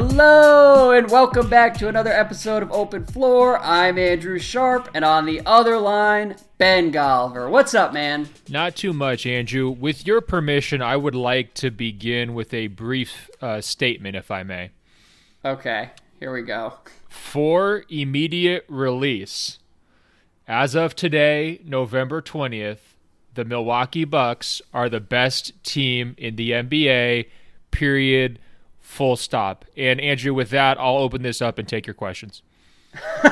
Hello and welcome back to another episode of Open Floor. I'm Andrew Sharp, and on the other line, Ben Golliver. What's up, man? Not too much, Andrew. With your permission, I would like to begin with a brief uh, statement, if I may. Okay, here we go. For immediate release, as of today, November 20th, the Milwaukee Bucks are the best team in the NBA, period, full stop. And Andrew, with that, I'll open this up and take your questions.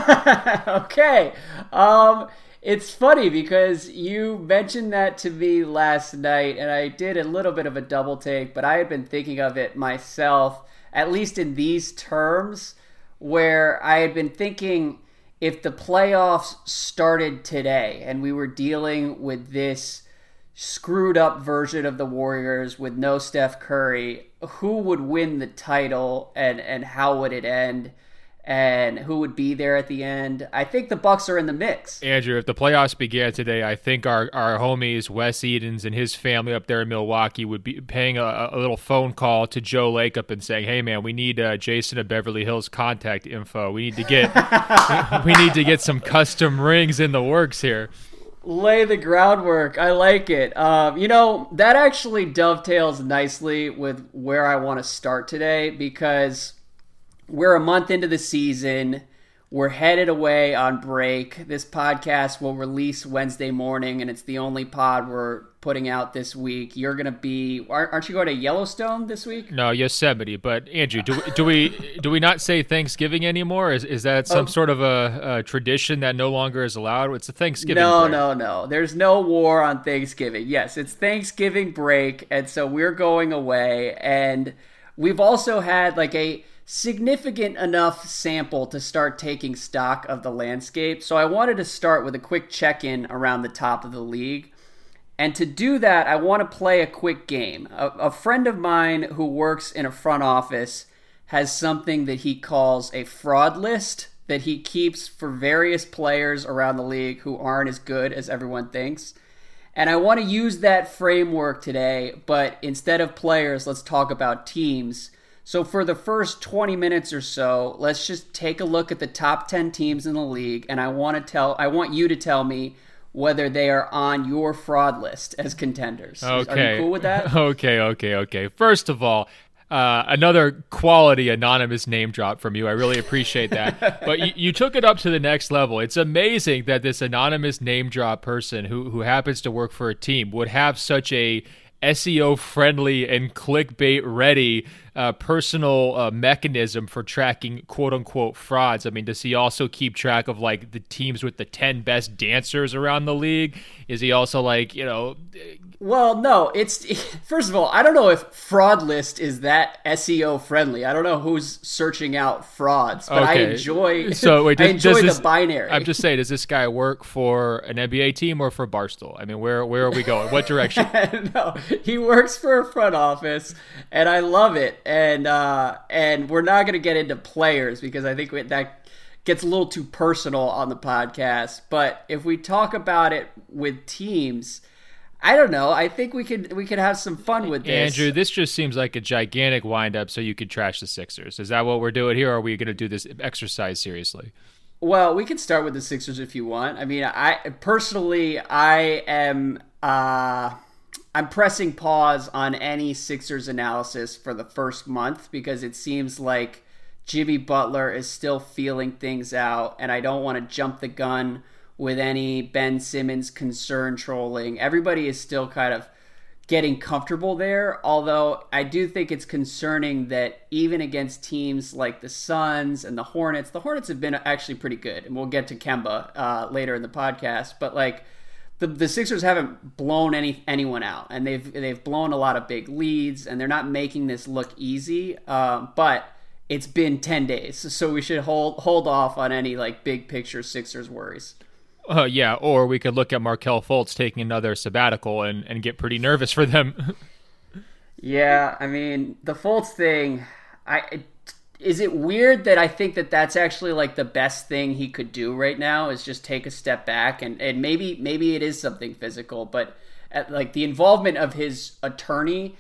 okay. Um, it's funny because you mentioned that to me last night, and I did a little bit of a double take, but I had been thinking of it myself, at least in these terms, where I had been thinking if the playoffs started today and we were dealing with this screwed up version of the Warriors with no Steph Curry, who would win the title and and how would it end? And who would be there at the end? I think the Bucks are in the mix. Andrew, if the playoffs began today, I think our, our homies Wes Edens and his family up there in Milwaukee would be paying a, a little phone call to Joe Lacob and saying, "Hey, man, we need uh, Jason of Beverly Hills contact info. We need to get we need to get some custom rings in the works here." Lay the groundwork. I like it. Um, you know, that actually dovetails nicely with where I want to start today because we're a month into the season. We're headed away on break. This podcast will release Wednesday morning, and it's the only pod we're putting out this week. You're going to be, aren't you going to Yellowstone this week? No, Yosemite. But Andrew, do, do we do we not say Thanksgiving anymore? Is is that some oh. sort of a, a, tradition that no longer is allowed? It's a Thanksgiving. No, break. no, no. There's no war on Thanksgiving. Yes, it's Thanksgiving break, and so we're going away, and we've also had like a significant enough sample to start taking stock of the landscape. So I wanted to start with a quick check in around the top of the league. And to do that, I want to play a quick game. A, a, friend of mine who works in a front office has something that he calls a fraud list that he keeps for various players around the league who aren't as good as everyone thinks. And I want to use that framework today, but instead of players, let's talk about teams so, for the first 20 minutes or so, let's just take a look at the top 10 teams in the league, and I want to tell, I want you to tell me whether they are on your fraud list as contenders. Okay. Are you cool with that? Okay, okay, okay. First of all, uh, another quality anonymous name drop from you. I really appreciate that. but you, you, took it up to the next level. It's amazing that this anonymous name drop person who who happens to work for a team would have such a SEO friendly and clickbait ready uh, personal uh, mechanism for tracking quote unquote frauds. I mean, does he also keep track of like the teams with the 10 best dancers around the league? Is he also like, you know, well, no, it's first of all, I don't know if fraud list is that SEO friendly. I don't know who's searching out frauds, but okay. I enjoy. So wait, does, I enjoy the binary. I'm just saying, does this guy work for an NBA team or for Barstool? I mean, where where are we going? What direction? no, he works for a front office, and I love it. And uh, and we're not going to get into players because I think that gets a little too personal on the podcast. But if we talk about it with teams I don't know. I think we could we could have some fun with this. Andrew, this just seems like a gigantic windup so you could trash the Sixers. Is that what we're doing here or are we going to do this exercise seriously? Well, we can start with the Sixers if you want. I mean, I personally I am uh I'm pressing pause on any Sixers analysis for the first month because it seems like Jimmy Butler is still feeling things out and I don't want to jump the gun with any Ben Simmons concern trolling. Everybody is still kind of getting comfortable there, although I do think it's concerning that even against teams like the Suns and the Hornets, the Hornets have been actually pretty good, and we'll get to Kemba uh, later in the podcast, but like the, the Sixers haven't blown any anyone out, and they've they've blown a lot of big leads, and they're not making this look easy. Uh, but it's been ten days, so we should hold hold off on any like big picture Sixers worries. Uh, yeah, or we could look at Markelle Fultz taking another sabbatical and, and get pretty nervous for them. yeah, I mean the Fultz thing. I is it weird that I think that that's actually like the best thing he could do right now is just take a step back and and maybe maybe it is something physical, but at, like the involvement of his attorney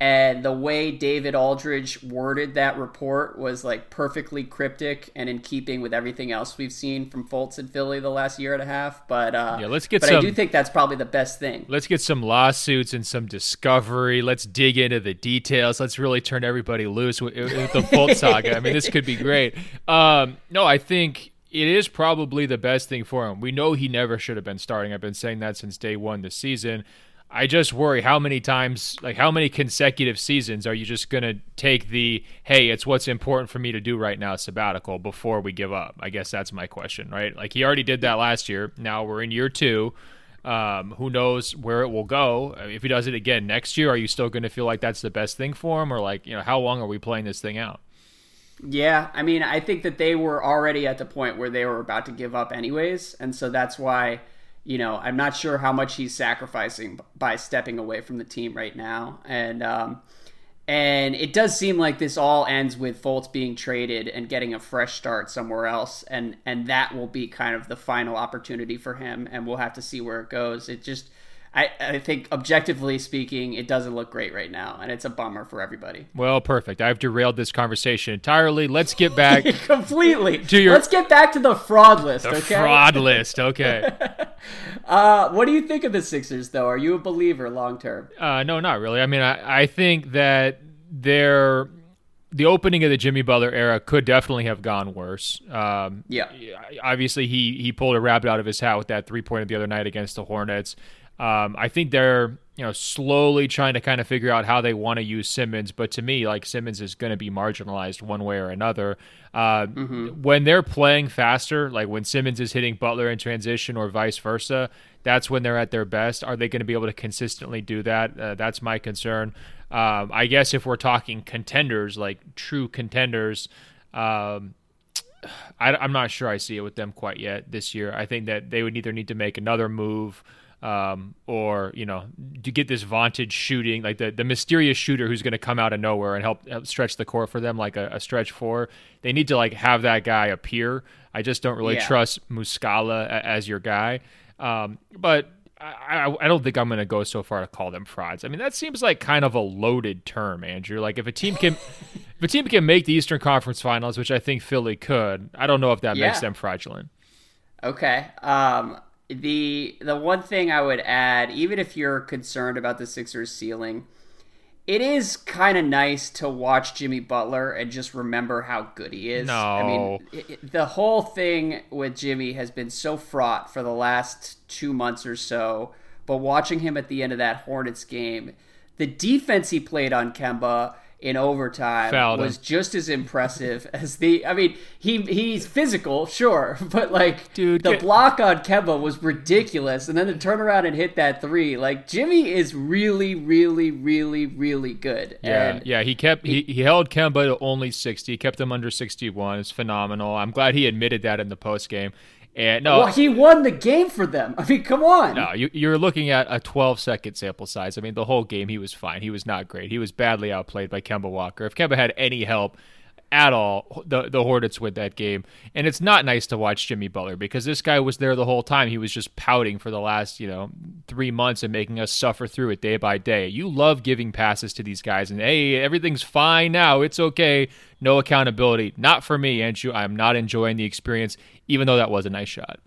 And the way David Aldridge worded that report was like perfectly cryptic and in keeping with everything else we've seen from Fultz in Philly the last year and a half. But uh, yeah, let's get. But some, I do think that's probably the best thing. Let's get some lawsuits and some discovery. Let's dig into the details. Let's really turn everybody loose with, with the Fultz saga. I mean, this could be great. Um, no, I think it is probably the best thing for him. We know he never should have been starting. I've been saying that since day one this season. I just worry how many times, like how many consecutive seasons are you just going to take the, hey, it's what's important for me to do right now sabbatical before we give up? I guess that's my question, right? Like he already did that last year. Now we're in year two. Um, who knows where it will go? If he does it again next year, are you still going to feel like that's the best thing for him? Or like, you know, how long are we playing this thing out? Yeah, I mean, I think that they were already at the point where they were about to give up anyways. And so that's why you know, I'm not sure how much he's sacrificing by stepping away from the team right now. And um, and it does seem like this all ends with Fultz being traded and getting a fresh start somewhere else, and and that will be kind of the final opportunity for him. And we'll have to see where it goes. It just I, I think objectively speaking, it doesn't look great right now, and it's a bummer for everybody. Well, perfect. I've derailed this conversation entirely. Let's get back completely to your. Let's get back to the fraud list. The okay? fraud list. Okay. uh, what do you think of the Sixers, though? Are you a believer long term? Uh, no, not really. I mean, I, I think that they're the opening of the Jimmy Butler era could definitely have gone worse. Um, yeah. Obviously, he he pulled a rabbit out of his hat with that three pointer the other night against the Hornets. Um, I think they're you know slowly trying to kind of figure out how they want to use Simmons, but to me, like Simmons is going to be marginalized one way or another. Uh, mm-hmm. When they're playing faster, like when Simmons is hitting Butler in transition or vice versa, that's when they're at their best. Are they going to be able to consistently do that? Uh, that's my concern. Um, I guess if we're talking contenders, like true contenders. Um, I, am not sure I see it with them quite yet this year. I think that they would either need to make another move um, or you know to get this vaunted shooting like the, the mysterious shooter who's going to come out of nowhere and help, help stretch the court for them like a, a, stretch four they need to like have that guy appear i just don't really yeah. trust muscala as your guy um, but I, I don't think I'm going to go so far to call them frauds. I mean, that seems like kind of a loaded term, Andrew. Like if a team can, if a team can make the Eastern Conference Finals, which I think Philly could, I don't know if that yeah. makes them fraudulent. Okay. Um, the the one thing I would add, even if you're concerned about the Sixers ceiling, it is kind of nice to watch Jimmy Butler and just remember how good he is. No. I mean, it, the whole thing with Jimmy has been so fraught for the last two months or so. But watching him at the end of that Hornets game, the defense he played on Kemba in overtime Fouled was him. just as impressive as the. I mean, he he's physical, sure, but like, dude, the get, block on Kemba was ridiculous, and then to turn around and hit that three, like Jimmy is really, really, really, really good. Yeah, and yeah, he kept he, he held Kemba to only sixty, kept him under sixty one. It's phenomenal. I'm glad he admitted that in the post game. And no, well, he won the game for them. I mean, come on. No, you, you're looking at a 12 second sample size. I mean, the whole game he was fine. He was not great. He was badly outplayed by Kemba Walker. If Kemba had any help, at all the the Hornets with that game. And it's not nice to watch Jimmy Butler because this guy was there the whole time. He was just pouting for the last, you know, 3 months and making us suffer through it day by day. You love giving passes to these guys and hey, everything's fine now. It's okay. No accountability. Not for me, Andrew. I'm not enjoying the experience even though that was a nice shot.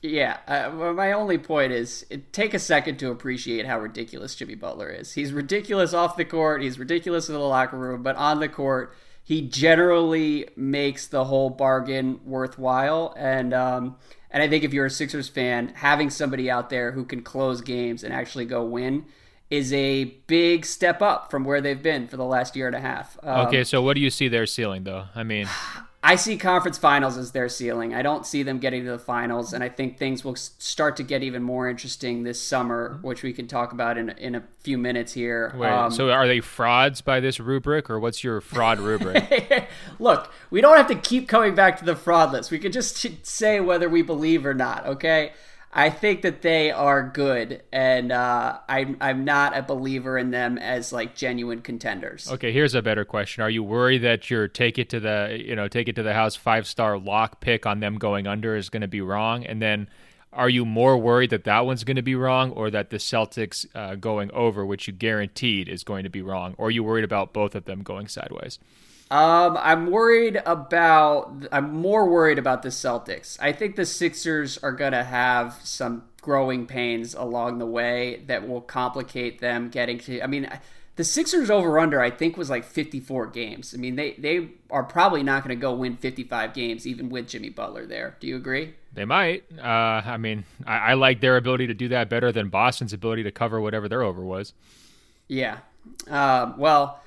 Yeah, uh, my only point is take a second to appreciate how ridiculous Jimmy Butler is. He's ridiculous off the court, he's ridiculous in the locker room, but on the court, he generally makes the whole bargain worthwhile. And um, and I think if you're a Sixers fan, having somebody out there who can close games and actually go win is a big step up from where they've been for the last year and a half. Um, okay, so what do you see their ceiling though? I mean, I see conference finals as their ceiling. I don't see them getting to the finals, and I think things will start to get even more interesting this summer, which we can talk about in in a few minutes here. Wait, um, so are they frauds by this rubric, or what's your fraud rubric? Look, we don't have to keep coming back to the fraud list. We could just say whether we believe or not. Okay. I think that they are good, and uh, I'm I'm not a believer in them as like genuine contenders. Okay, here's a better question: Are you worried that your take it to the you know take it to the house five star lock pick on them going under is going to be wrong? And then are you more worried that that one's going to be wrong or that the Celtics uh, going over, which you guaranteed is going to be wrong? Or are you worried about both of them going sideways? Um, I'm worried about. I'm more worried about the Celtics. I think the Sixers are going to have some growing pains along the way that will complicate them getting to. I mean, the Sixers over under I think was like 54 games. I mean, they they are probably not going to go win 55 games even with Jimmy Butler there. Do you agree? They might. Uh, I mean, I, I like their ability to do that better than Boston's ability to cover whatever their over was. Yeah. Uh, well,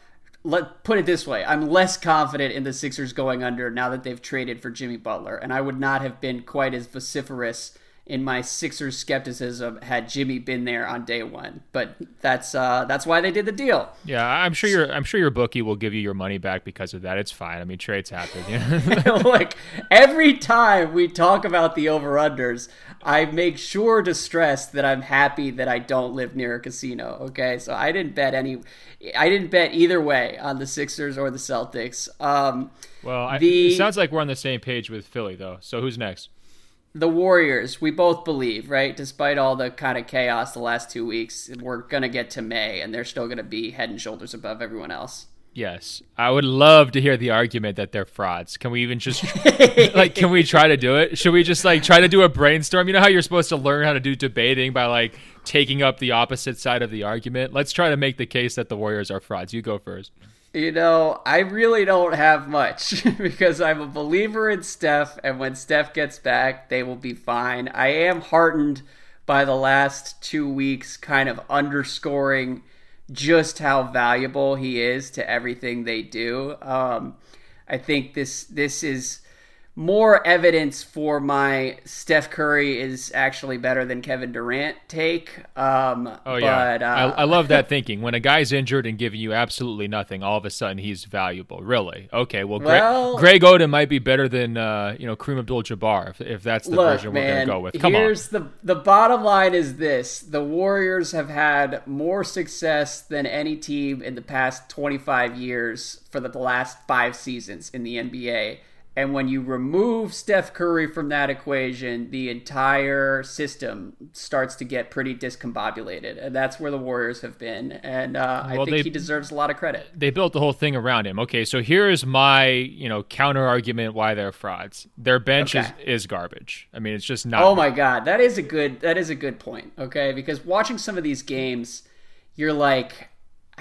let put it this way: I'm less confident in the Sixers going under now that they've traded for Jimmy Butler, and I would not have been quite as vociferous in my Sixers skepticism had Jimmy been there on day one. But that's uh, that's why they did the deal. Yeah, I'm sure your I'm sure your bookie will give you your money back because of that. It's fine. I mean, trades happen. Yeah. like every time we talk about the over unders, I make sure to stress that I'm happy that I don't live near a casino. Okay, so I didn't bet any. I didn't bet either way on the Sixers or the Celtics. Um, well, I, the, it sounds like we're on the same page with Philly, though. So who's next? The Warriors, we both believe, right? Despite all the kind of chaos the last two weeks, we're going to get to May and they're still going to be head and shoulders above everyone else. Yes. I would love to hear the argument that they're frauds. Can we even just like can we try to do it? Should we just like try to do a brainstorm? You know how you're supposed to learn how to do debating by like taking up the opposite side of the argument? Let's try to make the case that the Warriors are frauds. You go first. You know, I really don't have much because I'm a believer in Steph, and when Steph gets back, they will be fine. I am heartened by the last two weeks kind of underscoring just how valuable he is to everything they do. Um, I think this this is more evidence for my Steph Curry is actually better than Kevin Durant take. Um, oh yeah, but, uh, I, I, love that thinking. When a guy's injured and giving you absolutely nothing, all of a sudden he's valuable. Really? Okay. Well, well Greg, Greg Oden might be better than uh, you know Kareem Abdul-Jabbar if, if that's the look, version we're going to go with. Come here's on. the the bottom line is this: the Warriors have had more success than any team in the past 25 years for the last five seasons in the NBA and when you remove Steph Curry from that equation, the entire system starts to get pretty discombobulated. And that's where the Warriors have been. And uh, well, I think they, he deserves a lot of credit. They built the whole thing around him. Okay, so here's my you know counter argument why they're frauds. Their bench okay. is, is garbage. I mean, it's just not. Oh my God, that is a good that is a good point. Okay, because watching some of these games, you're like,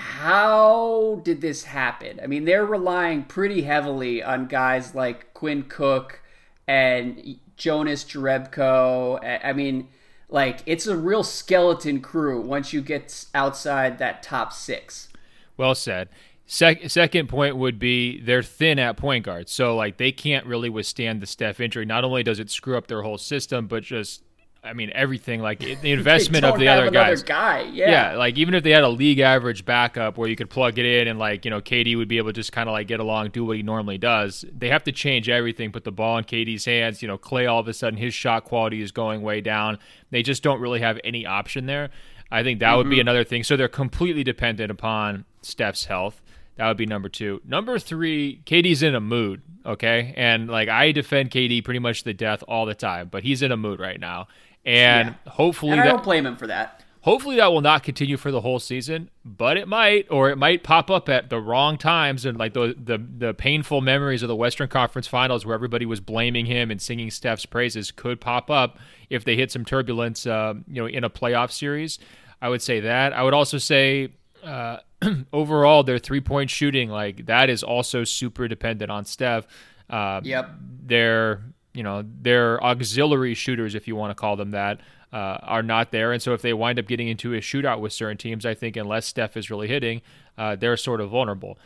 how did this happen? I mean, they're relying pretty heavily on guys like Quinn Cook and Jonas Jerebko. I mean, like it's a real skeleton crew once you get outside that top six. Well said. Sec- second point would be they're thin at point guard, so like they can't really withstand the Steph injury. Not only does it screw up their whole system, but just I mean everything like the investment of the other guys. Guy, yeah. yeah, like even if they had a league average backup where you could plug it in and like you know KD would be able to just kind of like get along, do what he normally does. They have to change everything, put the ball in KD's hands. You know, Klay all of a sudden his shot quality is going way down. They just don't really have any option there. I think that mm-hmm. would be mm-hmm. another thing. So they're completely dependent upon Steph's health. That would be number two. Number three, KD's in a mood, okay? And like I defend KD pretty much to the death all the time, but he's in a mood right now and yeah. hopefully and I that, don't blame him for that. Hopefully that will not continue for the whole season, but it might, or it might pop up at the wrong times and like the the the painful memories of the Western Conference Finals where everybody was blaming him and singing Steph's praises could pop up if they hit some turbulence, uh, you know, in a playoff series. I would say that. I would also say. Uh, overall, their three point shooting, like that, is also super dependent on Steph. Uh, yep. Their you know their auxiliary shooters, if you want to call them that, uh, are not there. And so if they wind up getting into a shootout with certain teams, I think unless Steph is really hitting, uh, they're sort of vulnerable.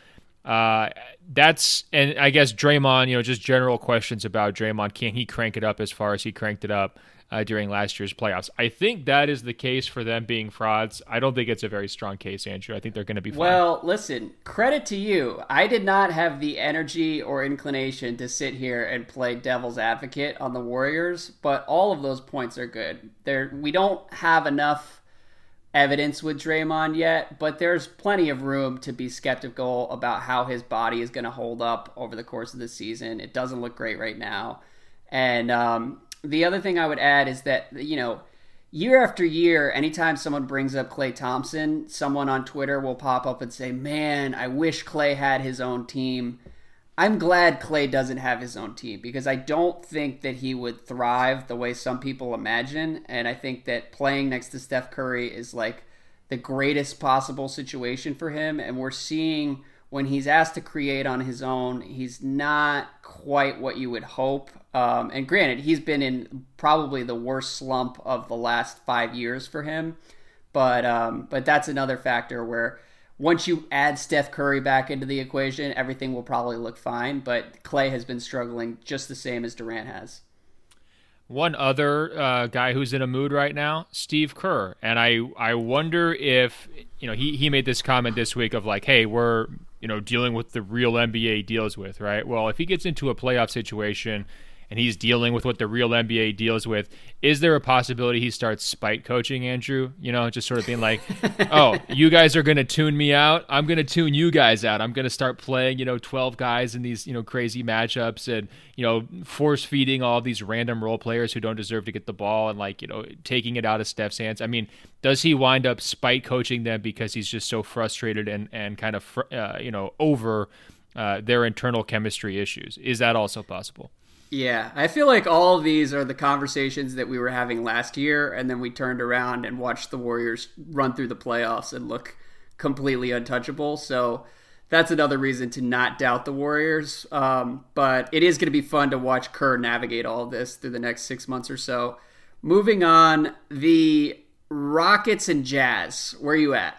Uh, that's and I guess Draymond, you know, just general questions about Draymond. Can he crank it up as far as he cranked it up? uh, during last year's playoffs. I think that is the case for them being frauds. I don't think it's a very strong case, Andrew. I think they're going to be fine. Well, listen, credit to you. I did not have the energy or inclination to sit here and play devil's advocate on the Warriors, but all of those points are good. There, we don't have enough evidence with Draymond yet, but there's plenty of room to be skeptical about how his body is going to hold up over the course of the season. It doesn't look great right now. And um, the other thing I would add is that you know year after year, anytime someone brings up Klay Thompson, someone on Twitter will pop up and say, Man, I wish Klay had his own team. I'm glad Klay doesn't have his own team because I don't think that he would thrive the way some people imagine. And I think that playing next to Steph Curry is like the greatest possible situation for him. And we're seeing when he's asked to create on his own, he's not quite what you would hope. Um, and granted, he's been in probably the worst slump of the last five years for him. But um, but that's another factor where once you add Steph Curry back into the equation, everything will probably look fine. But Klay has been struggling just the same as Durant has. One other uh, guy who's in a mood right now, Steve Kerr, and I I wonder if you know he he made this comment this week of like, hey, we're you know dealing with the real NBA deals with, right? Well, if he gets into a playoff situation and he's dealing with what the real NBA deals with. Is there a possibility he starts spite coaching Andrew? You know, just sort of being like, "Oh, you guys are going to tune me out. I'm going to tune you guys out. I'm going to start playing, you know, 12 guys in these, you know, crazy matchups and, you know, force feeding all these random role players who don't deserve to get the ball and like, you know, taking it out of Steph's hands." I mean, does he wind up spite coaching them because he's just so frustrated and and kind of uh, you know, over uh, their internal chemistry issues? Is that also possible? Yeah, I feel like all of these are the conversations that we were having last year, and then we turned around and watched the Warriors run through the playoffs and look completely untouchable. So that's another reason to not doubt the Warriors. Um, but it is going to be fun to watch Kerr navigate all this through the next six months or so. Moving on, the Rockets and Jazz. Where are you at?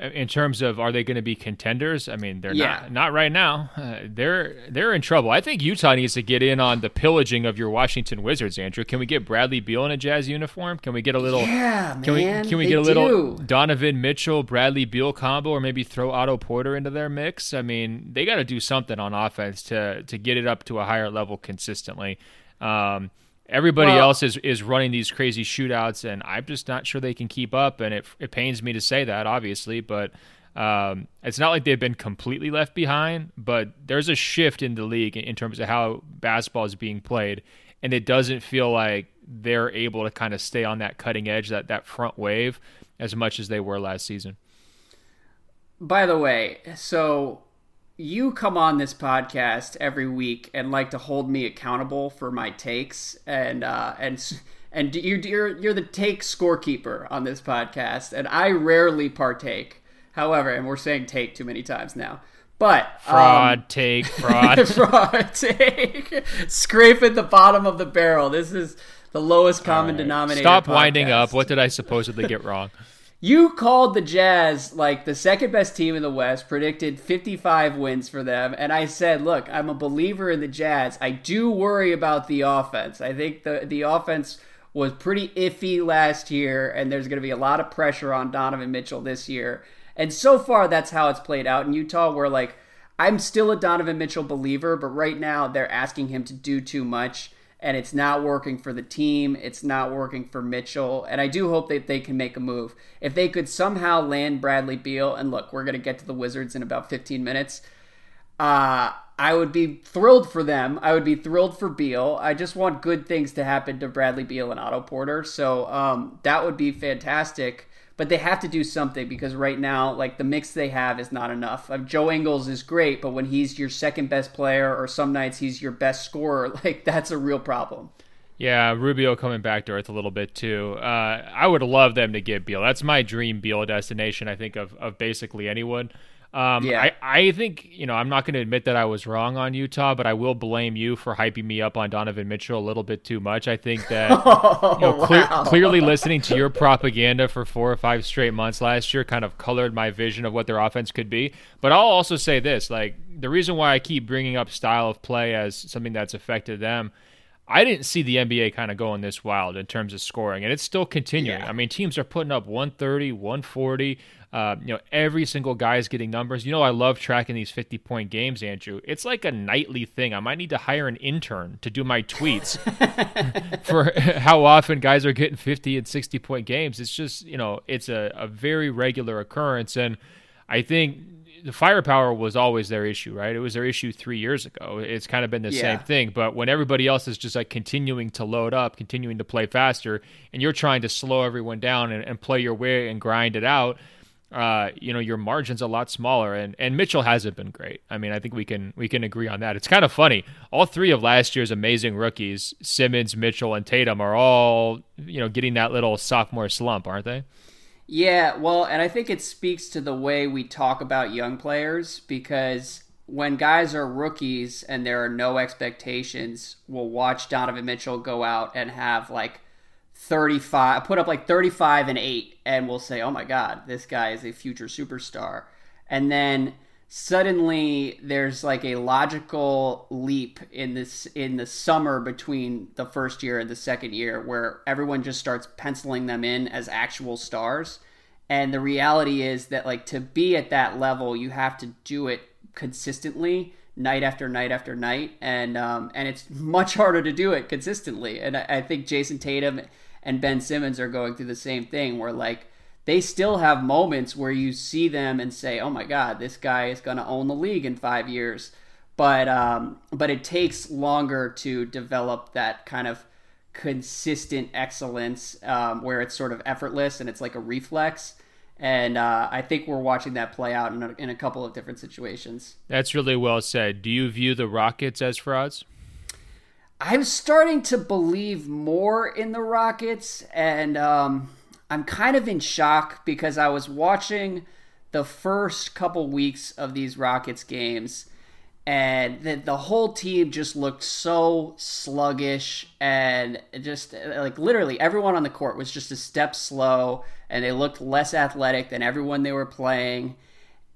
In terms of are they going to be contenders? I mean, they're yeah. not not right now. Uh, they're they're in trouble. I think Utah needs to get in on the pillaging of your Washington Wizards. Andrew, can we get Bradley Beal in a Jazz uniform? Can we get a little? Yeah, can man, we can we get a little do. Donovan Mitchell Bradley Beal combo, or maybe throw Otto Porter into their mix? I mean, they got to do something on offense to to get it up to a higher level consistently. Um, Everybody well, else is, is running these crazy shootouts, and I'm just not sure they can keep up. And it, it pains me to say that, obviously, but um, it's not like they've been completely left behind. But there's a shift in the league in terms of how basketball is being played, and it doesn't feel like they're able to kind of stay on that cutting edge, that that front wave, as much as they were last season. By the way, so you come on this podcast every week and like to hold me accountable for my takes and uh, and and you're you're the take scorekeeper on this podcast and I rarely partake. However, and we're saying take too many times now. But fraud um, take fraud fraud take scrape at the bottom of the barrel. This is the lowest common right. denominator. Stop podcast. winding up. What did I supposedly get wrong? You called the Jazz like the second best team in the West, predicted 55 wins for them, and I said, "Look, I'm a believer in the Jazz. I do worry about the offense. I think the the offense was pretty iffy last year, and there's going to be a lot of pressure on Donovan Mitchell this year. And so far, that's how it's played out in Utah. Where like I'm still a Donovan Mitchell believer, but right now they're asking him to do too much." And it's not working for the team. It's not working for Mitchell. And I do hope that they can make a move. If they could somehow land Bradley Beal, and look, we're going to get to the Wizards in about 15 minutes. Uh, I would be thrilled for them. I would be thrilled for Beal. I just want good things to happen to Bradley Beal and Otto Porter. So um, that would be fantastic but they have to do something because right now, like the mix they have is not enough. Like, Joe Ingles is great, but when he's your second best player, or some nights he's your best scorer, like that's a real problem. Yeah, Rubio coming back to earth a little bit too. Uh, I would love them to get Beal. That's my dream Beal destination. I think of of basically anyone. Um, yeah. I, I think, you know, I'm not going to admit that I was wrong on Utah, but I will blame you for hyping me up on Donovan Mitchell a little bit too much. I think that, oh, you know, wow. clearly listening to your propaganda for four or five straight months last year kind of colored my vision of what their offense could be. But I'll also say this like, the reason why I keep bringing up style of play as something that's affected them. I didn't see the NBA kind of going this wild in terms of scoring, and it's still continuing. Yeah. I mean, teams are putting up 130, 140. Uh, you know, every single guy is getting numbers. You know, I love tracking these 50 point games, Andrew. It's like a nightly thing. I might need to hire an intern to do my tweets for how often guys are getting 50 and 60 point games. It's just, you know, it's a, a very regular occurrence. And I think the firepower was always their issue, right? It was their issue three years ago. It's kind of been the yeah. same thing. But when everybody else is just like continuing to load up, continuing to play faster, and you're trying to slow everyone down and, and play your way and grind it out, uh, you know, your margin's a lot smaller. And and Mitchell hasn't been great. I mean, I think we can we can agree on that. It's kind of funny. All three of last year's amazing rookies, Simmons, Mitchell, and Tatum, are all you know getting that little sophomore slump, aren't they? Yeah, well, and I think it speaks to the way we talk about young players because when guys are rookies and there are no expectations, we'll watch Donovan Mitchell go out and have like 35, put up like 35 and 8, and we'll say, oh my God, this guy is a future superstar. And then suddenly there's like a logical leap in this in the summer between the first year and the second year where everyone just starts penciling them in as actual stars. And the reality is that like to be at that level you have to do it consistently night after night after night. And um, and it's much harder to do it consistently. And I, I think Jayson Tatum and Ben Simmons are going through the same thing where like they still have moments where you see them and say, "Oh my God, this guy is going to own the league in five years." But um, but it takes longer to develop that kind of consistent excellence um, where it's sort of effortless and it's like a reflex. And uh, I think we're watching that play out in a, in a couple of different situations. That's really well said. Do you view the Rockets as frauds? I'm starting to believe more in the Rockets, and um, I'm kind of in shock because I was watching the first couple weeks of these Rockets games and the, the whole team just looked so sluggish and just like literally everyone on the court was just a step slow and they looked less athletic than everyone they were playing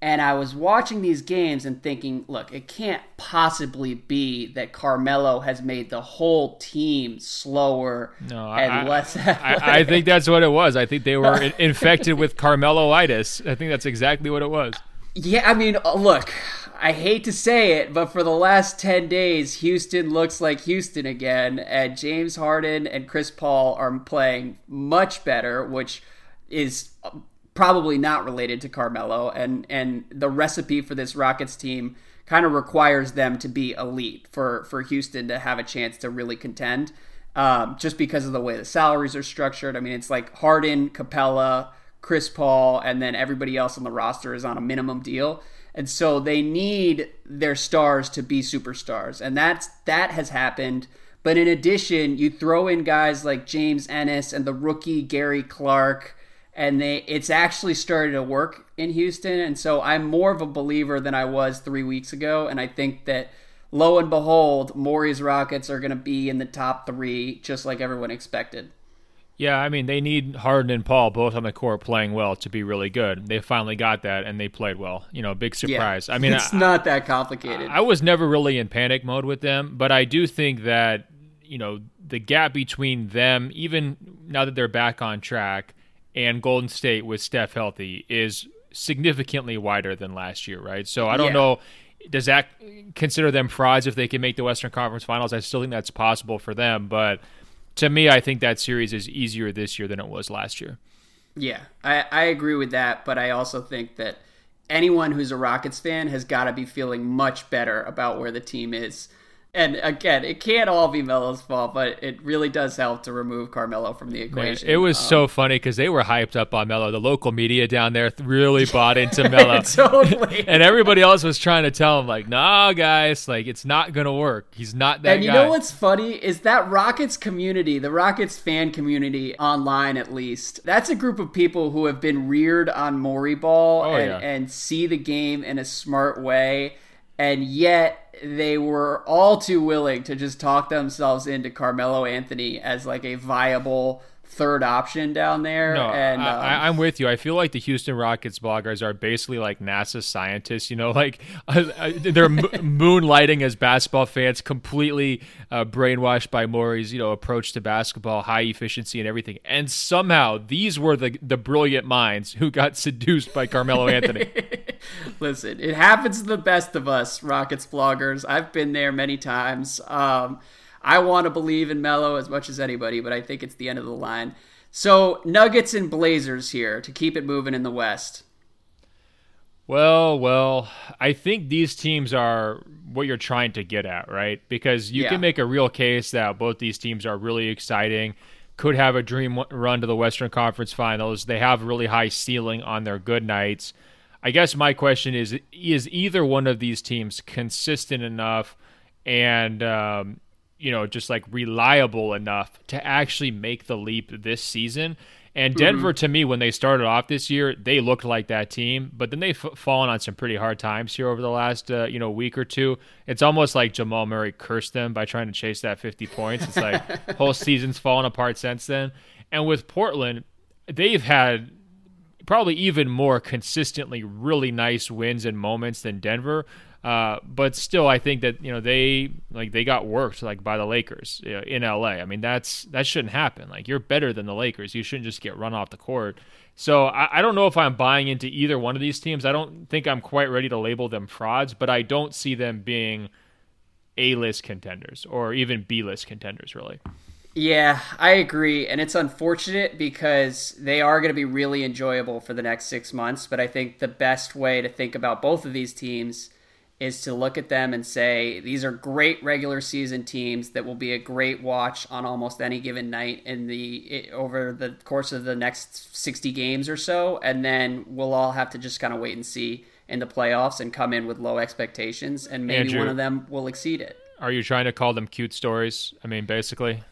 and I was watching these games and thinking, look, it can't possibly be that Carmelo has made the whole team slower no, and I, less. I, I, think that's what it was. I think they were infected with Carmeloitis. I think that's exactly what it was. Yeah, I mean, uh, look, I hate to say it, but for the last 10 days, Houston looks like Houston again, and James Harden and Chris Paul are playing much better, which is probably not related to Carmelo, and and the recipe for this Rockets team kind of requires them to be elite for for Houston to have a chance to really contend. Um, just because of the way the salaries are structured. I mean, it's like Harden, Capela, Chris Paul, and then everybody else on the roster is on a minimum deal. And so they need their stars to be superstars. And that's that has happened. But in addition, you throw in guys like James Ennis and the rookie Gary Clark and they it's actually started to work in Houston and so I'm more of a believer than I was 3 weeks ago and I think that lo and behold Morey's Rockets are going to be in the top 3 just like everyone expected. Yeah, I mean they need Harden and Paul both on the court playing well to be really good. They finally got that and they played well. You know, big surprise. Yeah, I mean, it's I, not that complicated. I, I was never really in panic mode with them, but I do think that you know the gap between them, even now that they're back on track, and Golden State with Steph healthy is significantly wider than last year, right? So I don't yeah. know. Does that consider them frauds if they can make the Western Conference Finals? I still think that's possible for them, but to me, I think that series is easier this year than it was last year. Yeah, I, I agree with that, but I also think that anyone who's a Rockets fan has got to be feeling much better about where the team is and again, it can't all be Melo's fault, but it really does help to remove Carmelo from the equation. Man, it was um, so funny because they were hyped up on Melo. The local media down there really bought into Melo. totally. and everybody else was trying to tell him, like, nah, guys, like, it's not going to work. He's not that And you guy. know what's funny is that Rockets community, the Rockets fan community online at least, that's a group of people who have been reared on Morey ball oh, and, yeah. and see the game in a smart way. And yet, they were all too willing to just talk themselves into Carmelo Anthony as like a viable third option down there. No, and um, I, am with you. I feel like the Houston Rockets bloggers are basically like NASA scientists. You know, like uh, uh, they're m- moonlighting as basketball fans, completely uh, brainwashed by Morey's you know approach to basketball, high efficiency and everything. And somehow these were the the brilliant minds who got seduced by Carmelo Anthony. Listen, it happens to the best of us, Rockets bloggers. I've been there many times. Um, I want to believe in Melo as much as anybody, but I think it's the end of the line. So Nuggets and Blazers here to keep it moving in the West. Well, well, I think these teams are what you're trying to get at, right? Because you yeah. can make a real case that both these teams are really exciting, could have a dream run to the Western Conference Finals. They have really high ceiling on their good nights. I guess my question is: Is either one of these teams consistent enough and um, you know just like reliable enough to actually make the leap this season? And mm-hmm. Denver, mm-hmm. to me, when they started off this year, they looked like that team, but then they've fallen on some pretty hard times here over the last uh, you know week or two. It's almost like Jamal Murray cursed them by trying to chase that 50 points. It's like whole season's fallen apart since then. And with Portland, they've had probably even more consistently really nice wins and moments than Denver. Uh, but still, I think that you know they like they got worked like by the Lakers you know, in LA. I mean that's that shouldn't happen. Like you're better than the Lakers. You shouldn't just get run off the court. So I, I don't know if I'm buying into either one of these teams. I don't think I'm quite ready to label them frauds, but I don't see them being A-list contenders or even B-list contenders really. Yeah, I agree. And it's unfortunate because they are going to be really enjoyable for the next six months. But I think the best way to think about both of these teams is to look at them and say these are great regular season teams that will be a great watch on almost any given night in the over the course of the next 60 games or so and then we'll all have to just kind of wait and see in the playoffs and come in with low expectations and maybe Andrew, one of them will exceed it. Are you trying to call them cute stories? I mean basically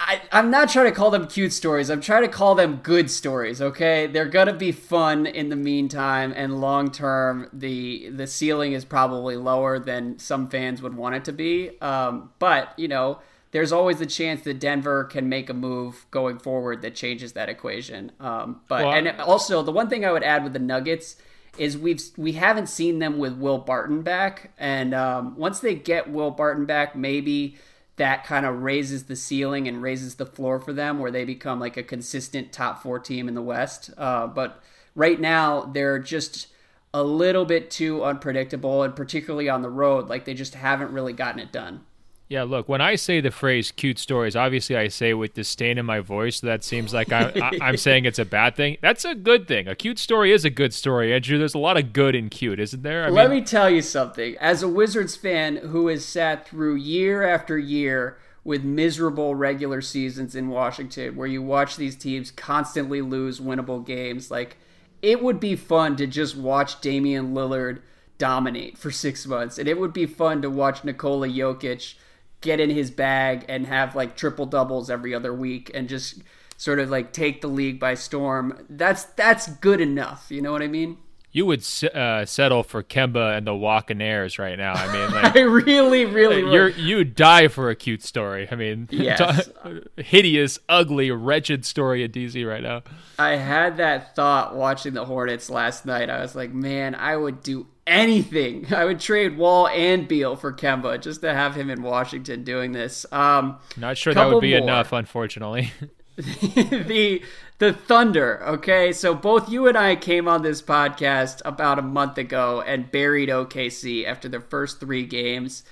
I, I'm not trying to call them cute stories. I'm trying to call them good stories. Okay, they're gonna be fun in the meantime, and long term, the the ceiling is probably lower than some fans would want it to be. Um, but you know, there's always the chance that Denver can make a move going forward that changes that equation. Um, but well, and also the one thing I would add with the Nuggets is we've we haven't seen them with Will Barton back, and um, once they get Will Barton back, maybe that kind of raises the ceiling and raises the floor for them where they become like a consistent top four team in the West. Uh, but right now, they're just a little bit too unpredictable, and particularly on the road, like they just haven't really gotten it done. Yeah, look, when I say the phrase cute stories, obviously I say with disdain in my voice. So that seems like I, am saying it's a bad thing. That's a good thing. A cute story is a good story, Andrew. There's a lot of good in cute, isn't there? I Let mean, me tell you something. As a Wizards fan who has sat through year after year with miserable regular seasons in Washington, where you watch these teams constantly lose winnable games, like it would be fun to just watch Damian Lillard dominate for six months. And it would be fun to watch Nikola Jokic – get in his bag and have like triple doubles every other week and just sort of like take the league by storm. That's that's good enough. You know what I mean? You would uh, settle for Kemba and the Walkinaires right now. I mean, like, I really, really you're you die for a cute story. I mean, yes. hideous, ugly, wretched story at DC right now. I had that thought watching the Hornets last night. I was like, man, I would do anything. I would trade Wall and Beal for Kemba just to have him in Washington doing this. Um, Not sure that would be more. enough, unfortunately. the the Thunder. Okay, so both you and I came on this podcast about a month ago and buried OKC after their first three games.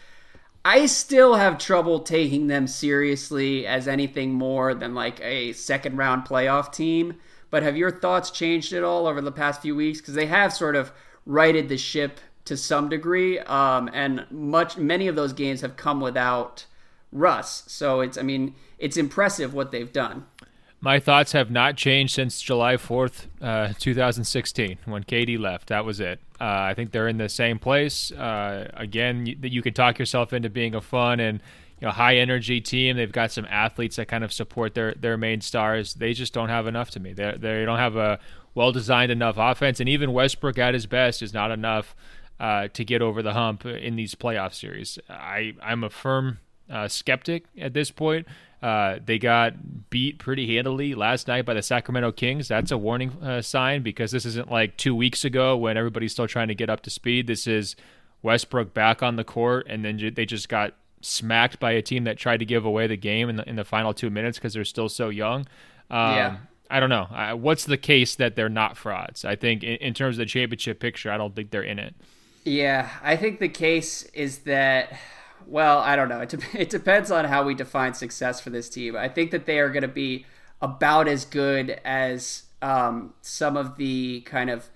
I still have trouble taking them seriously as anything more than like a second round playoff team. But have your thoughts changed at all over the past few weeks? Because they have sort of righted the ship to some degree, um, and much many of those games have come without Russ. So it's I mean it's impressive what they've done. My thoughts have not changed since July 4th, uh, 2016, when KD left. That was it. Uh, I think they're in the same place. Uh, again, you, you can talk yourself into being a fun and you know high energy team. They've got some athletes that kind of support their their main stars. They just don't have enough to me. They they don't have a well designed enough offense, and even Westbrook at his best is not enough uh, to get over the hump in these playoff series. I I'm a firm uh, skeptic at this point. Uh, they got beat pretty handily last night by the Sacramento Kings. That's a warning uh, sign because this isn't like two weeks ago when everybody's still trying to get up to speed. This is Westbrook back on the court, and then they just got smacked by a team that tried to give away the game in the in the final two minutes because they're still so young. Um, yeah. I don't know. I, what's the case that they're not frauds? I think in, in, terms of the championship picture, I don't think they're in it. Yeah, I think the case is that, well, I don't know. It, de- it depends on how we define success for this team. I think that they are going to be about as good as um, some of the kind of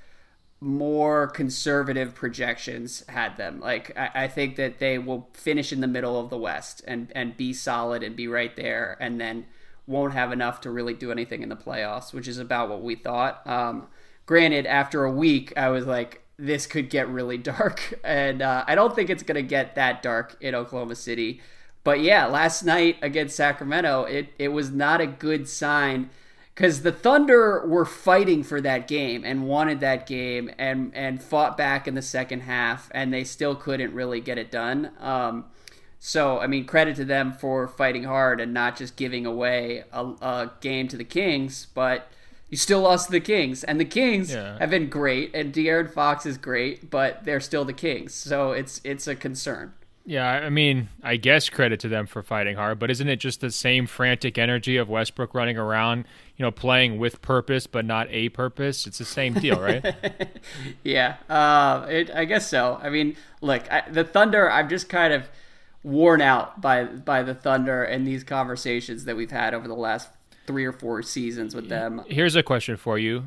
more conservative projections had them. Like I, I, think that they will finish in the middle of the West and and be solid and be right there, and then won't have enough to really do anything in the playoffs, which is about what we thought. Um, granted, after a week, I was like, this could get really dark, and uh, I don't think it's gonna get that dark in Oklahoma City. But yeah, last night against Sacramento, it it was not a good sign because the Thunder were fighting for that game and wanted that game and and fought back in the second half, and they still couldn't really get it done. Um, so I mean, credit to them for fighting hard and not just giving away a, a game to the Kings, but you still lost to the Kings, and the Kings yeah. have been great, and De'Aaron Fox is great, but they're still the Kings, so it's it's a concern. Yeah, I mean, I guess credit to them for fighting hard, but isn't it just the same frantic energy of Westbrook running around, you know, playing with purpose but not a purpose? It's the same deal, right? yeah, uh, it, I guess so. I mean, look, I, the Thunder, I'm just kind of worn out by by the Thunder and these conversations that we've had over the last three or four seasons with them. Here's a question for you: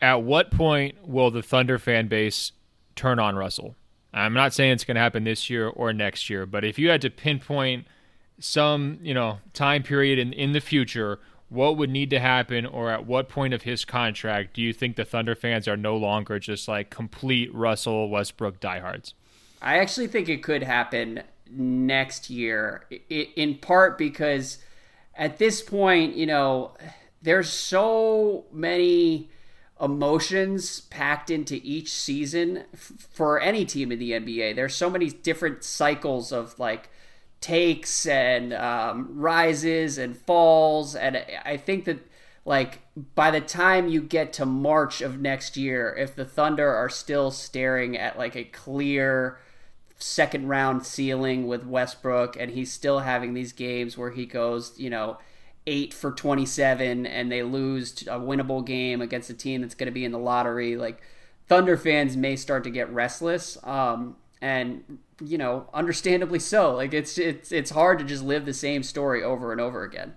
At what point will the Thunder fan base turn on Russell? I'm not saying it's going to happen this year or next year, but if you had to pinpoint some, you know, time period in in the future, what would need to happen or at what point of his contract do you think the Thunder fans are no longer just like complete Russell Westbrook diehards? I actually think it could happen next year in part because at this point, you know, there's so many emotions packed into each season for any team in the NBA. There's so many different cycles of like takes and um, rises and falls, and I think that like by the time you get to March of next year, if the Thunder are still staring at like a clear second round ceiling with Westbrook and he's still having these games where he goes, you know, eight for 27 and they lose a winnable game against a team that's going to be in the lottery, like Thunder fans may start to get restless. Um, and you know, understandably so. Like it's it's it's hard to just live the same story over and over again.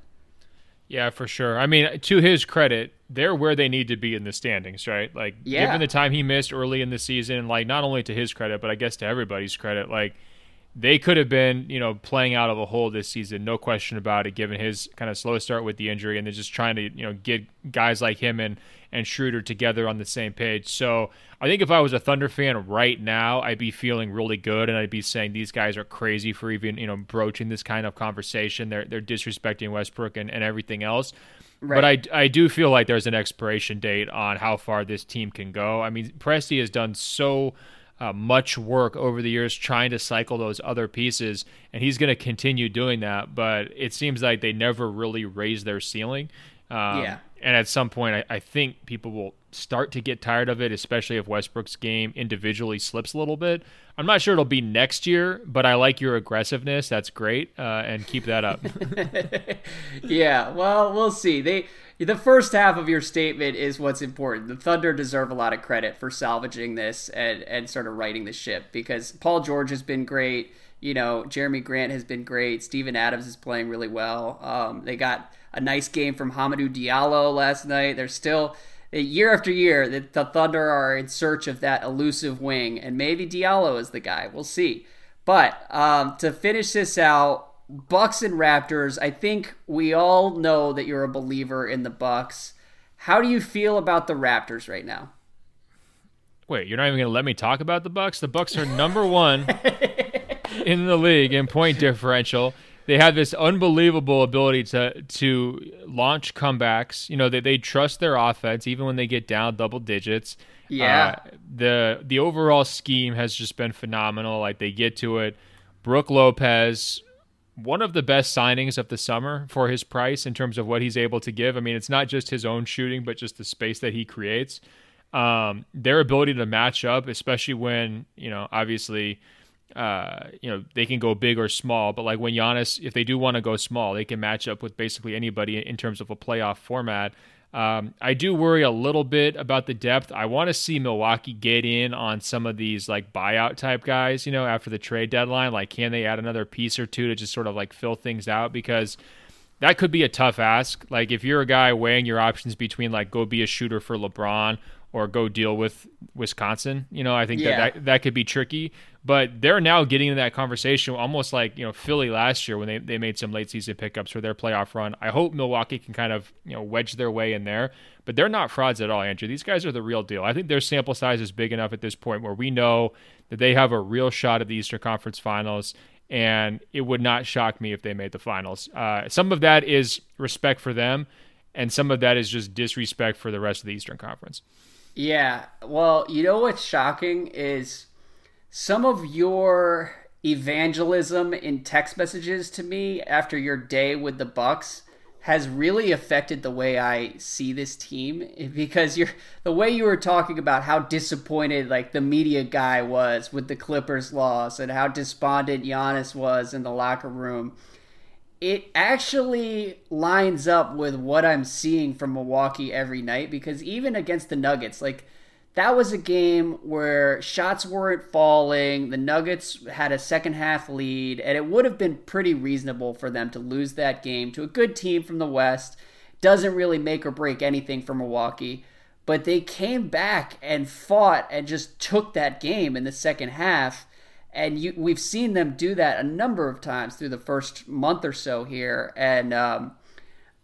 Yeah, for sure. I mean, to his credit, they're where they need to be in the standings, right? Like, yeah. given the time he missed early in the season, like not only to his credit, but I guess to everybody's credit, like they could have been, you know, playing out of a hole this season, no question about it, given his kind of slow start with the injury and then just trying to, you know, get guys like him and, and Schroeder together on the same page. So I think if I was a Thunder fan right now, I'd be feeling really good and I'd be saying these guys are crazy for even, you know, broaching this kind of conversation. They're they're disrespecting Westbrook and, and everything else. Right. But I, I do feel like there's an expiration date on how far this team can go. I mean, Presti has done so uh, much work over the years trying to cycle those other pieces, and he's going to continue doing that. But it seems like they never really raise their ceiling. Um, yeah. And at some point, I, I, think people will start to get tired of it, especially if Westbrook's game individually slips a little bit. I'm not sure it'll be next year, but I like your aggressiveness. That's great, uh, and keep that up. yeah, well, we'll see. They the first half of your statement is what's important. The Thunder deserve a lot of credit for salvaging this and and sort of righting the ship because Paul George has been great. You know, Jerami Grant has been great. Steven Adams is playing really well. Um, they got a nice game from Hamidou Diallo last night. They're still year after year the, the Thunder are in search of that elusive wing, and maybe Diallo is the guy. We'll see. But um, to finish this out, Bucks and Raptors. I think we all know that you're a believer in the Bucks. How do you feel about the Raptors right now? Wait, you're not even going to let me talk about the Bucks? The Bucks are number 1 in the league in point differential. They have this unbelievable ability to to launch comebacks. You know, they they trust their offense even when they get down double digits. Yeah. Uh, the the overall scheme has just been phenomenal. Like they get to it. Brook Lopez one of the best signings of the summer for his price in terms of what he's able to give. I mean, it's not just his own shooting, but just the space that he creates. Um, their ability to match up, especially when you know, obviously, uh, you know, they can go big or small. But like when Giannis, if they do want to go small, they can match up with basically anybody in terms of a playoff format. Um, I do worry a little bit about the depth. I want to see Milwaukee get in on some of these like buyout type guys, you know, after the trade deadline. Like, can they add another piece or two to just sort of like fill things out? Because that could be a tough ask. Like, if you're a guy weighing your options between like go be a shooter for LeBron or go deal with Wisconsin. You know, I think yeah. that, that that could be tricky. But they're now getting in that conversation almost like, you know, Philly last year when they, they made some late season pickups for their playoff run. I hope Milwaukee can kind of, you know, wedge their way in there. But they're not frauds at all, Andrew. These guys are the real deal. I think their sample size is big enough at this point where we know that they have a real shot at the Eastern Conference Finals and it would not shock me if they made the finals. Uh, some of that is respect for them, and some of that is just disrespect for the rest of the Eastern Conference. Yeah. Well, you know what's shocking is some of your evangelism in text messages to me after your day with the Bucks has really affected the way I see this team because you're the way you were talking about how disappointed like the media guy was with the Clippers loss and how despondent Giannis was in the locker room. It actually lines up with what I'm seeing from Milwaukee every night because even against the Nuggets, like that was a game where shots weren't falling. The Nuggets had a second half lead, and it would have been pretty reasonable for them to lose that game to a good team from the West. Doesn't really make or break anything for Milwaukee, but they came back and fought and just took that game in the second half. And you, we've seen them do that a number of times through the first month or so here. And um,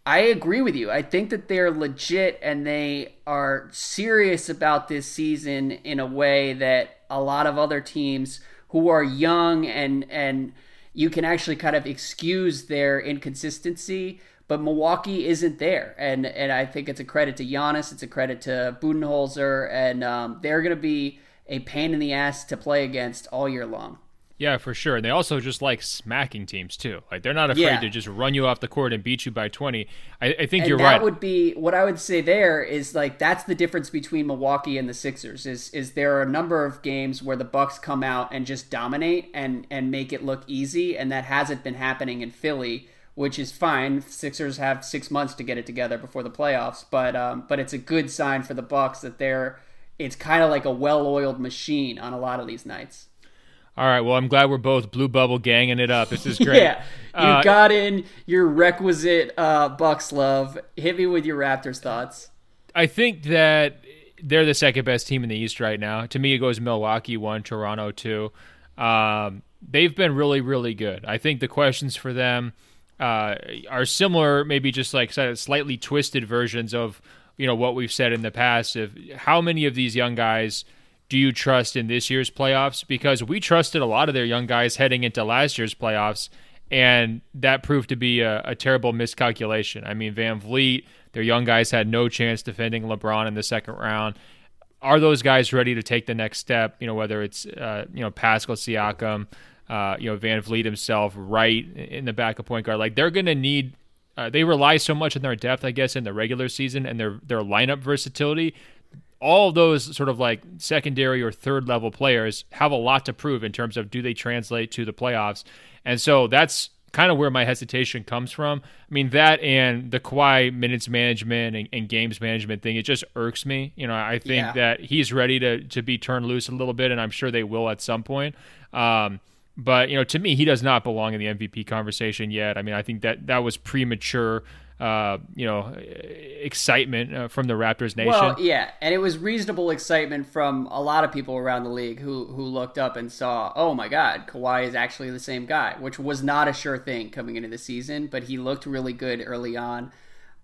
I agree with you. I think that they're legit and they are serious about this season in a way that a lot of other teams who are young and and you can actually kind of excuse their inconsistency. But Milwaukee isn't there, and and I think it's a credit to Giannis, it's a credit to Budenholzer, and um, they're going to be a pain in the ass to play against all year long. Yeah, for sure. And they also just like smacking teams too. Like they're not afraid yeah. to just run you off the court and beat you by twenty. I, I think and you're that right. That would be what I would say. There is like that's the difference between Milwaukee and the Sixers. Is is there are a number of games where the Bucks come out and just dominate and and make it look easy, and that hasn't been happening in Philly, which is fine. Sixers have six months to get it together before the playoffs, but um, but it's a good sign for the Bucks that they're. It's kind of like a well-oiled machine on a lot of these nights. All right. Well, I'm glad we're both blue bubble ganging it up. This is great. yeah. You uh, got in your requisite uh, Bucks love. Hit me with your Raptors thoughts. I think that they're the second best team in the East right now. To me, it goes Milwaukee one, Toronto two. Um, they've been really, really good. I think the questions for them uh, are similar, maybe just like slightly twisted versions of you know what we've said in the past. Of how many of these young guys do you trust in this year's playoffs? Because we trusted a lot of their young guys heading into last year's playoffs, and that proved to be a, a, terrible miscalculation. I mean, VanVleet, their young guys had no chance defending LeBron in the second round. Are those guys ready to take the next step? You know, whether it's uh, you know Pascal Siakam, uh, you know VanVleet himself, right in the back of point guard. Like they're going to need. Uh, they rely so much on their depth, I guess, in the regular season and their their lineup versatility all those sort of like secondary or third level players have a lot to prove in terms of do they translate to the playoffs. And so that's kind of where my hesitation comes from. I mean, that and the Kawhi minutes management and, and games management thing, it just irks me. You know, I think yeah. that he's ready to, to be turned loose a little bit, and I'm sure they will at some point. Um, but, you know, to me, he does not belong in the MVP conversation yet. I mean, I think that that was premature uh, you know, excitement uh, from the Raptors nation. Well, yeah, and it was reasonable excitement from a lot of people around the league who who looked up and saw, oh my God, Kawhi is actually the same guy, which was not a sure thing coming into the season, but he looked really good early on.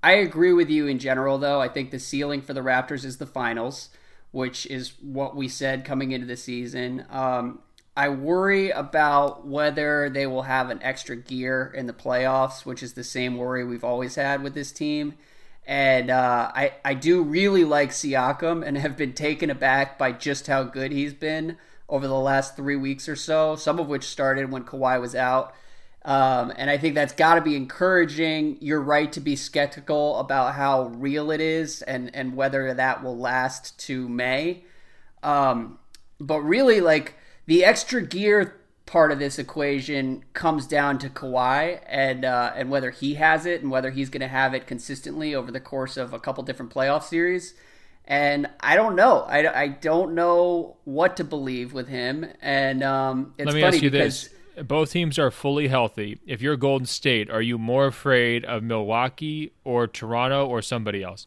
I agree with you in general, though. I think the ceiling for the Raptors is the finals, which is what we said coming into the season. Um, I worry about whether they will have an extra gear in the playoffs, which is the same worry we've always had with this team. And uh, I, I do really like Siakam and have been taken aback by just how good he's been over the last three weeks or so, some of which started when Kawhi was out. Um, and I think that's got to be encouraging. You're right to be skeptical about how real it is and, and whether that will last to May. Um, but really, like, the extra gear part of this equation comes down to Kawhi and uh, and whether he has it and whether he's going to have it consistently over the course of a couple different playoff series. And I don't know. I, I don't know what to believe with him. And um, it's Let me funny ask you because this. Both teams are fully healthy. If you're Golden State, are you more afraid of Milwaukee or Toronto or somebody else?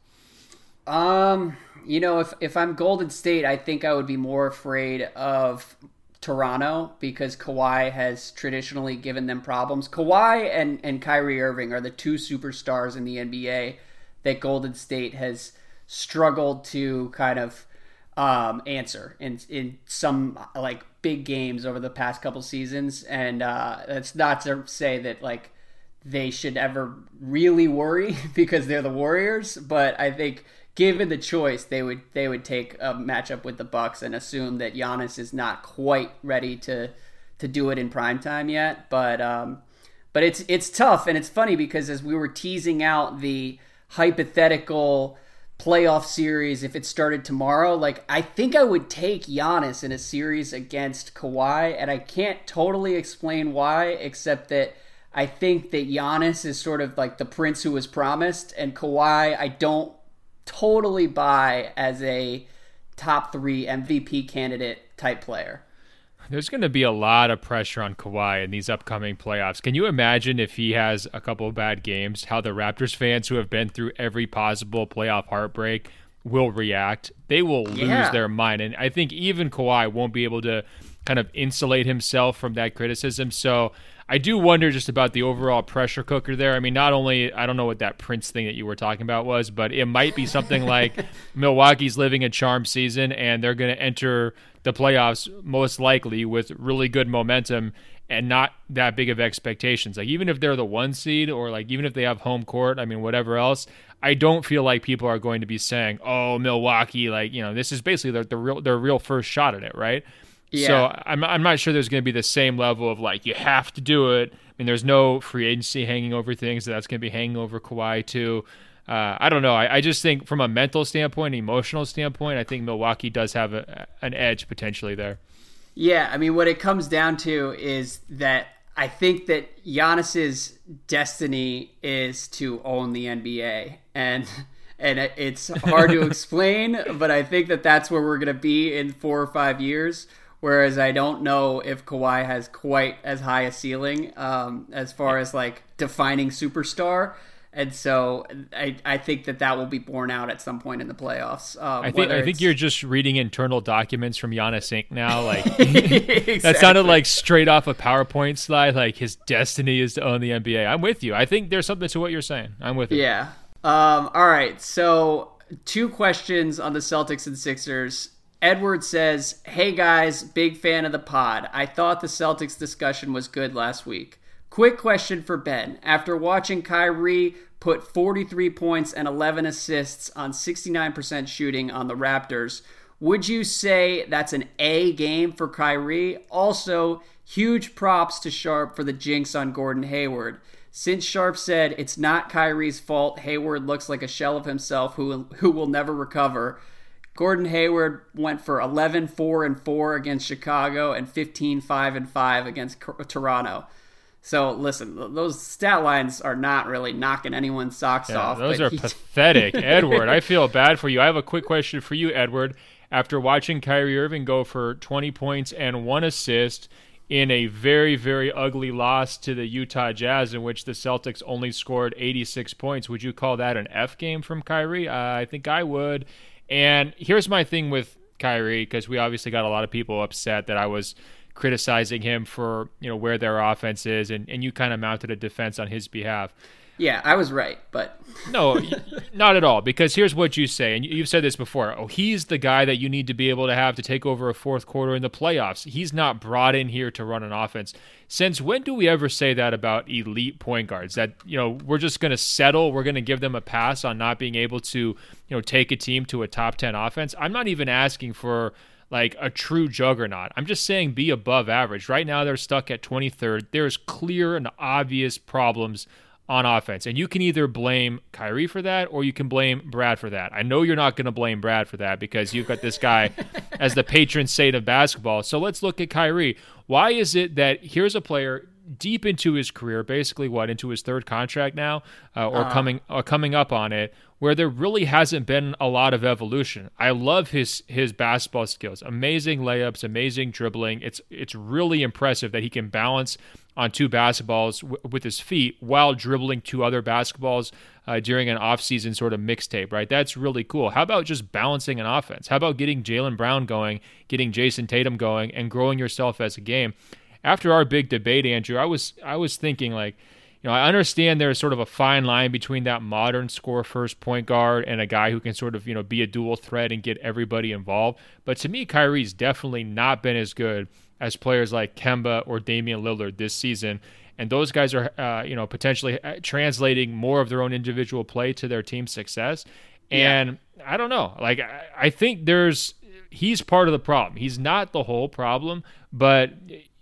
Um, you know, if if I'm Golden State, I think I would be more afraid of Toronto because Kawhi has traditionally given them problems. Kawhi and and Kyrie Irving are the two superstars in the NBA that Golden State has struggled to kind of um, answer in in some like big games over the past couple seasons, and uh, that's not to say that like they should ever really worry because they're the Warriors, but I think given the choice, they would they would take a matchup with the Bucks and assume that Giannis is not quite ready to to do it in prime time yet. But um, but it's it's tough. And it's funny because as we were teasing out the hypothetical playoff series if it started tomorrow, like I think I would take Giannis in a series against Kawhi, and I can't totally explain why, except that I think that Giannis is sort of like the prince who was promised, and Kawhi I don't totally buy as a top three MVP candidate type player. There's going to be a lot of pressure on Kawhi in these upcoming playoffs. Can you imagine if he has a couple of bad games, how the Raptors fans who have been through every possible playoff heartbreak will react? They will lose yeah. their mind. And I think even Kawhi won't be able to kind of insulate himself from that criticism. So I do wonder just about the overall pressure cooker there. I mean, not only I don't know what that Prince thing that you were talking about was, but it might be something like Milwaukee's living a charm season and they're going to enter the playoffs most likely with really good momentum and not that big of expectations. Like even if they're the one seed or like even if they have home court, I mean whatever else, I don't feel like people are going to be saying, "Oh, Milwaukee, like, you know, this is basically their the real their real first shot at it, right?" Yeah. So I'm I'm not sure there's going to be the same level of like you have to do it. I mean, there's no free agency hanging over things. So that's going to be hanging over Kawhi too. Uh, I don't know. I, I, just think from a mental standpoint, emotional standpoint, I think Milwaukee does have a, an edge potentially there. Yeah, I mean, what it comes down to is that I think that Giannis's destiny is to own the NBA, and and it's hard to explain, but I think that that's where we're going to be in four or five years Whereas I don't know if Kawhi has quite as high a ceiling um, as far as like defining superstar. And so I, I think that that will be borne out at some point in the playoffs. Um, I think I think you're just reading internal documents from Giannis Inc. now. Like exactly. that sounded like straight off a PowerPoint slide. Like his destiny is to own the NBA. I'm with you. I think there's something to what you're saying. I'm with you. Yeah. Um, all right. So two questions on the Celtics and Sixers. Edward says, Hey guys, big fan of the pod. I thought the Celtics discussion was good last week. Quick question for Ben. After watching Kyrie put 43 points and 11 assists on 69% shooting on the Raptors, would you say that's an A game for Kyrie? Also, huge props to Sharp for the jinx on Gordon Hayward. Since Sharp said it's not Kyrie's fault, Hayward looks like a shell of himself who, who will never recover. Gordon Hayward went for 11 4 and 4 against Chicago and 15 5 and 5 against Toronto. So listen, those stat lines are not really knocking anyone's socks yeah, off. Those are he... pathetic, Edward. I feel bad for you. I have a quick question for you, Edward. After watching Kyrie Irving go for 20 points and one assist in a very, very ugly loss to the Utah Jazz, in which the Celtics only scored 86 points, would you call that an F game from Kyrie? Uh, I think I would. And here's my thing with Kyrie, because we obviously got a lot of people upset that I was criticizing him for you know where their offense is, and, and you kind of mounted a defense on his behalf. Yeah, I was right, but no, not at all. Because here's what you say, and you've said this before. Oh, he's the guy that you need to be able to have to take over a fourth quarter in the playoffs. He's not brought in here to run an offense. Since when do we ever say that about elite point guards? That you know we're just going to settle, we're going to give them a pass on not being able to you know take a team to a top ten offense. I'm not even asking for like a true juggernaut. I'm just saying be above average. Right now they're stuck at 23rd. There's clear and obvious problems on offense. And you can either blame Kyrie for that or you can blame Brad for that. I know you're not going to blame Brad for that because you've got this guy as the patron saint of basketball. So let's look at Kyrie. Why is it that here's a player deep into his career, basically what into his third contract now, uh, or uh coming or coming up on it, where there really hasn't been a lot of evolution. I love his his basketball skills. Amazing layups, amazing dribbling. It's it's really impressive that he can balance on two basketballs w- with his feet while dribbling two other basketballs uh, during an off-season sort of mixtape, right? That's really cool. How about just balancing an offense? How about getting Jaylen Brown going, getting Jayson Tatum going, and growing yourself as a game? After our big debate, Andrew, I was I was thinking like – you know, I understand there's sort of a fine line between that modern score first point guard and a guy who can sort of, you know, be a dual threat and get everybody involved. But to me, Kyrie's definitely not been as good as players like Kemba or Damian Lillard this season. And those guys are, uh, you know, potentially uh, translating more of their own individual play to their team success. And yeah. I don't know. Like, I think there's, he's part of the problem. He's not the whole problem, but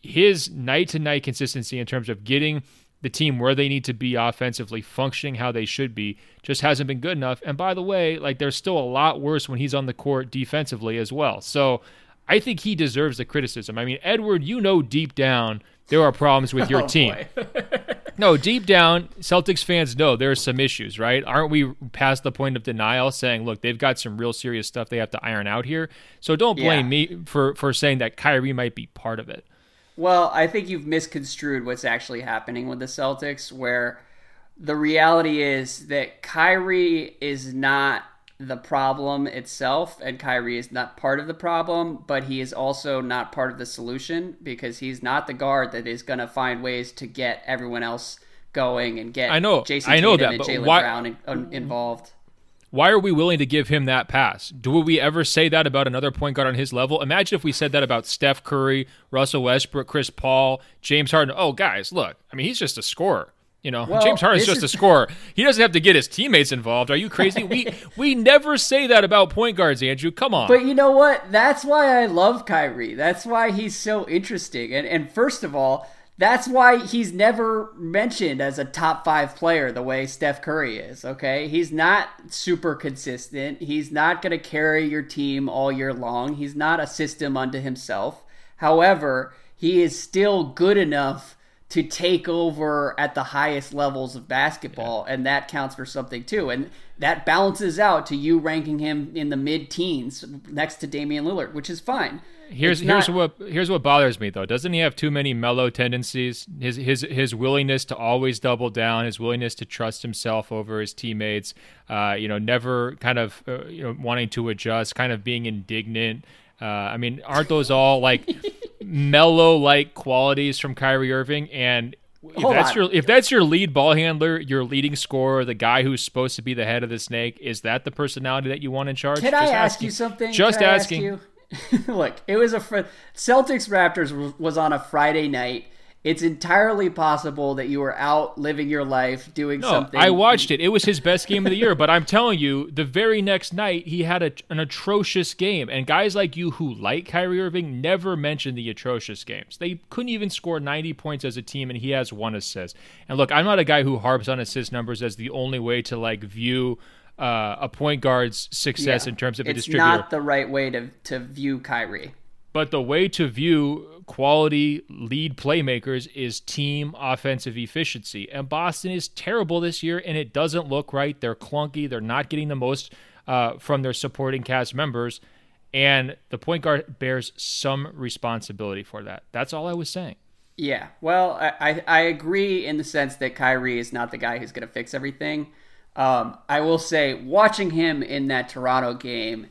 his night to night consistency in terms of getting the team where they need to be offensively, functioning how they should be, just hasn't been good enough. And by the way, like there's still a lot worse when he's on the court defensively as well. So I think he deserves the criticism. I mean, Edward, you know deep down there are problems with your oh, team. no, deep down, Celtics fans know there are some issues, right? Aren't we past the point of denial saying, look, they've got some real serious stuff they have to iron out here? So don't blame yeah. me for, for saying that Kyrie might be part of it. Well, I think you've misconstrued what's actually happening with the Celtics, where the reality is that Kyrie is not the problem itself, and Kyrie is not part of the problem, but he is also not part of the solution because he's not the guard that is going to find ways to get everyone else going and get I know, Jayson I know Tatum that, and Jaylen why, Brown in, uh, involved. Why are we willing to give him that pass? Do we ever say that about another point guard on his level? Imagine if we said that about Steph Curry, Russell Westbrook, Chris Paul, James Harden. Oh, guys, look, I mean, he's just a scorer. You know, well, James Harden's just a scorer. He doesn't have to get his teammates involved. Are you crazy? we we never say that about point guards, Andrew. Come on. But you know what? That's why I love Kyrie. That's why he's so interesting. And and first of all, that's why he's never mentioned as a top five player the way Steph Curry is, okay? He's not super consistent. He's not going to carry your team all year long. He's not a system unto himself. However, he is still good enough to take over at the highest levels of basketball, yeah. and that counts for something too. And that balances out to you ranking him in the mid teens next to Damian Lillard, which is fine. Here's here's what here's what bothers me though. Doesn't he have too many Melo tendencies? His his his willingness to always double down, his willingness to trust himself over his teammates. Uh, you know, never kind of uh, you know wanting to adjust, kind of being indignant. Uh, I mean, aren't those all like Melo like qualities from Kyrie Irving? And if Hold that's on. your if that's your lead ball handler, your leading scorer, the guy who's supposed to be the head of the snake, is that the personality that you want in charge? Can Just I ask asking. you something? Just Can asking. Look, it was a fr- Celtics Raptors was on a Friday night. It's entirely possible that you were out living your life doing no, something. I watched it. It was his best game of the year, but I'm telling you, the very next night he had a, an atrocious game. And guys like you who like Kyrie Irving never mention the atrocious games. They couldn't even score 90 points as a team, and he has one assist. And look, I'm not a guy who harps on assist numbers as the only way to like view uh, a point guard's success yeah, in terms of a distributor. It's not the right way to to view Kyrie. But the way to view quality lead playmakers is team offensive efficiency. And Boston is terrible this year, and it doesn't look right. They're clunky. They're not getting the most uh, from their supporting cast members. And the point guard bears some responsibility for that. That's all I was saying. Yeah. Well, I, I agree in the sense that Kyrie is not the guy who's going to fix everything. Um, I will say, watching him in that Toronto game,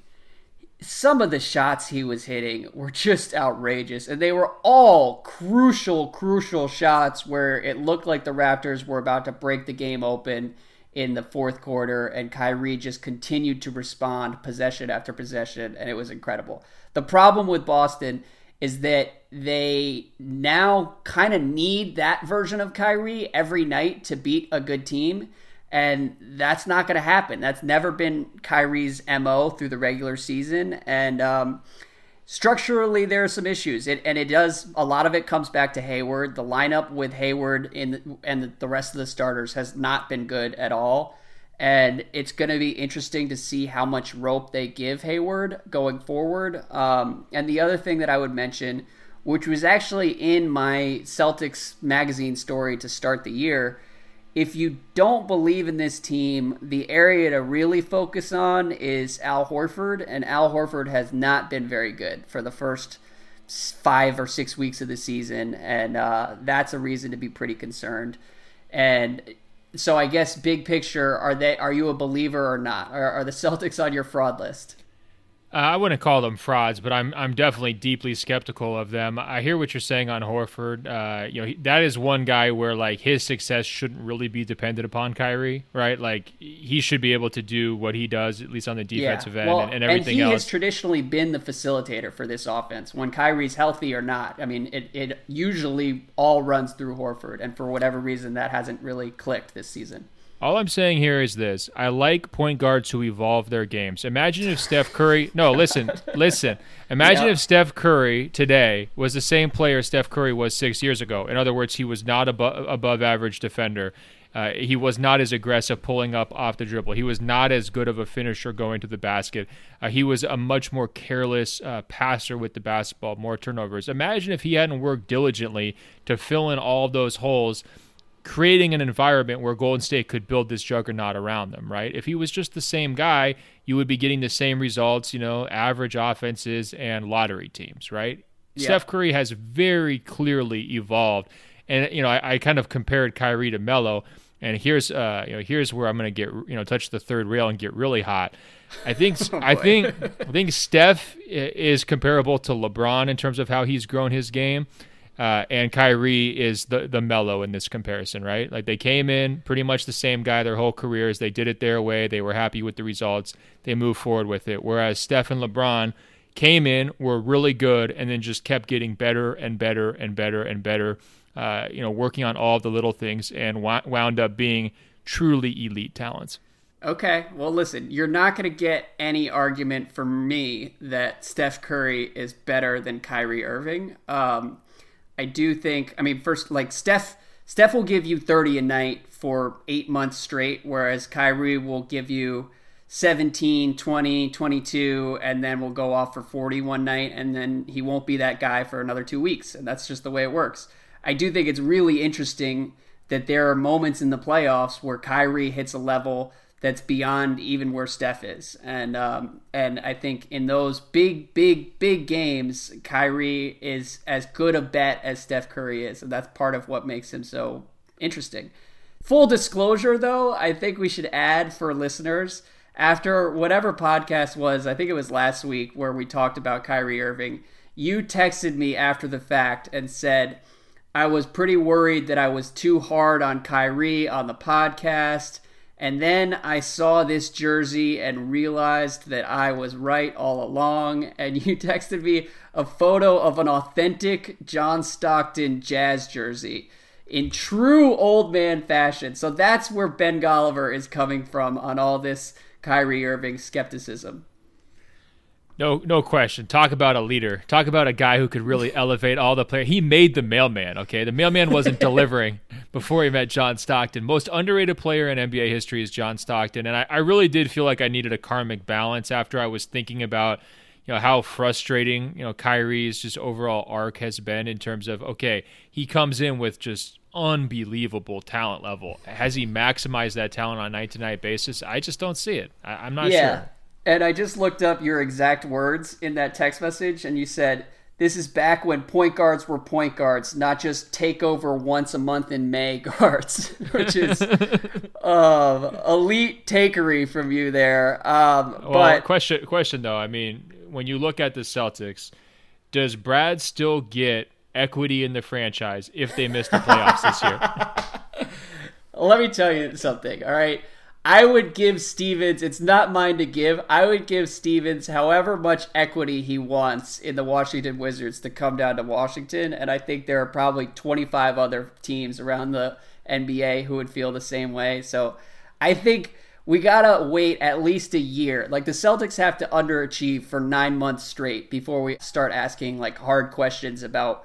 some of the shots he was hitting were just outrageous. And they were all crucial, crucial shots where it looked like the Raptors were about to break the game open in the fourth quarter. And Kyrie just continued to respond possession after possession. And it was incredible. The problem with Boston is that they now kind of need that version of Kyrie every night to beat a good team. And that's not going to happen. That's never been Kyrie's MO through the regular season. And um, structurally, there are some issues. It, and it does, a lot of it comes back to Hayward. The lineup with Hayward in, and the rest of the starters has not been good at all. And it's going to be interesting to see how much rope they give Hayward going forward. Um, and the other thing that I would mention, which was actually in my Celtics magazine story to start the year, if you don't believe in this team, the area to really focus on is Al Horford, and Al Horford has not been very good for the first five or six weeks of the season, and uh, that's a reason to be pretty concerned. And so, I guess big picture, are they? Are you a believer or not? Are, are the Celtics on your fraud list? Uh, I wouldn't call them frauds, but I'm I'm definitely deeply skeptical of them. I hear what you're saying on Horford. Uh, you know he, that is one guy where like his success shouldn't really be dependent upon Kyrie, right? Like he should be able to do what he does at least on the defensive yeah. end well, and, and, everything and he else. has traditionally been the facilitator for this offense when Kyrie's healthy or not. I mean, it it usually all runs through Horford, and for whatever reason, that hasn't really clicked this season. All I'm saying here is this: I like point guards who evolve their games. Imagine if Steph Curry. No, listen, listen. Imagine if Steph Curry today was the same player Steph Curry was six years ago. In other words, he was not above above average defender. Uh, he was not as aggressive pulling up off the dribble. He was not as good of a finisher going to the basket. Uh, he was a much more careless uh, passer with the basketball, more turnovers. Imagine if he hadn't worked diligently to fill in all those holes creating an environment where Golden State could build this juggernaut around them, right? If he was just the same guy, you would be getting the same results, you know, average offenses and lottery teams, right? Yeah. Steph Curry has very clearly evolved. And, you know, I, I kind of compared Kyrie to Melo. And here's, uh, you know, here's where I'm going to get, you know, touch the third rail and get really hot. I think, oh I think, I think Steph is comparable to LeBron in terms of how he's grown his game. Uh, and Kyrie is the the Melo in this comparison, right? Like they came in pretty much the same guy their whole careers. They did it their way. They were happy with the results. They moved forward with it. Whereas Steph and LeBron came in, were really good, and then just kept getting better and better and better and better. Uh, you know, working on all the little things and wound up being truly elite talents. Okay, well, listen, you're not going to get any argument from me that Steph Curry is better than Kyrie Irving. Um, I do think. I mean, first, like Steph, Steph will give you 30 a night for eight months straight, whereas Kyrie will give you 17, 20, 22, and then will go off for 40 one night, and then he won't be that guy for another two weeks. And that's just the way it works. I do think it's really interesting that there are moments in the playoffs where Kyrie hits a level that's beyond even where Steph is. And um, and I think in those big, big, big games, Kyrie is as good a bet as Steph Curry is, and that's part of what makes him so interesting. Full disclosure, though, I think we should add for listeners after whatever podcast was, I think it was last week where we talked about Kyrie Irving. You texted me after the fact and said. I was pretty worried that I was too hard on Kyrie on the podcast and then I saw this jersey and realized that I was right all along. And you texted me a photo of an authentic John Stockton Jazz jersey in true old man fashion. So that's where Ben Golliver is coming from on all this Kyrie Irving skepticism. No, no question. Talk about a leader. Talk about a guy who could really elevate all the players. He made the mailman. Okay, the mailman wasn't delivering before he met John Stockton. Most underrated player in NBA history is John Stockton, and I, I really did feel like I needed a karmic balance after I was thinking about you know how frustrating you know Kyrie's just overall arc has been in terms of okay, he comes in with just unbelievable talent level. Has he maximized that talent on a night to night basis? I just don't see it. I, am not yeah. sure. And I just looked up your exact words in that text message, and you said, This is back when point guards were point guards, not just take over once a month in May guards, which is um, elite takery from you there. Um, well, but question, question though, I mean, when you look at the Celtics, does Brad still get equity in the franchise if they miss the playoffs this year? Let me tell you something, all right? I would give Stevens, it's not mine to give. I would give Stevens however much equity he wants in the Washington Wizards to come down to Washington. And I think there are probably 25 other teams around the NBA who would feel the same way. So I think we got to wait at least a year. Like the Celtics have to underachieve for nine months straight before we start asking like hard questions about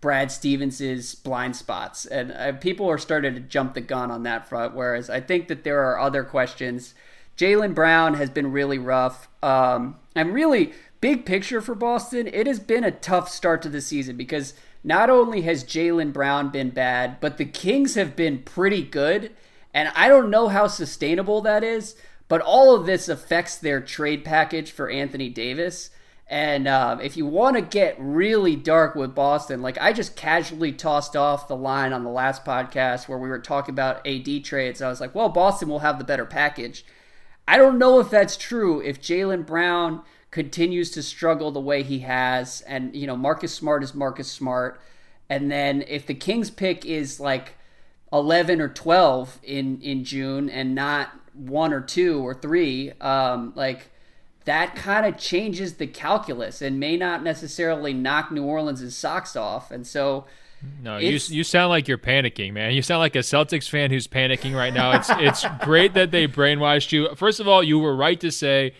Brad Stevens's blind spots, and uh, people are starting to jump the gun on that front. Whereas I think that there are other questions. Jaylen Brown has been really rough, um, and really big picture for Boston. It has been a tough start to the season because not only has Jaylen Brown been bad, but the Kings have been pretty good. And I don't know how sustainable that is, but all of this affects their trade package for Anthony Davis. And um, if you want to get really dark with Boston, like I just casually tossed off the line on the last podcast where we were talking about AD trades. I was like, well, Boston will have the better package. I don't know if that's true. If Jaylen Brown continues to struggle the way he has, and you know Marcus Smart is Marcus Smart, and then if the Kings pick is like eleven or twelve in in June and not one or two or three, um, like that kind of changes the calculus and may not necessarily knock New Orleans' socks off, and so. No, you you sound like you're panicking, man. You sound like a Celtics fan who's panicking right now. It's it's great that they brainwashed you. First of all, you were right to say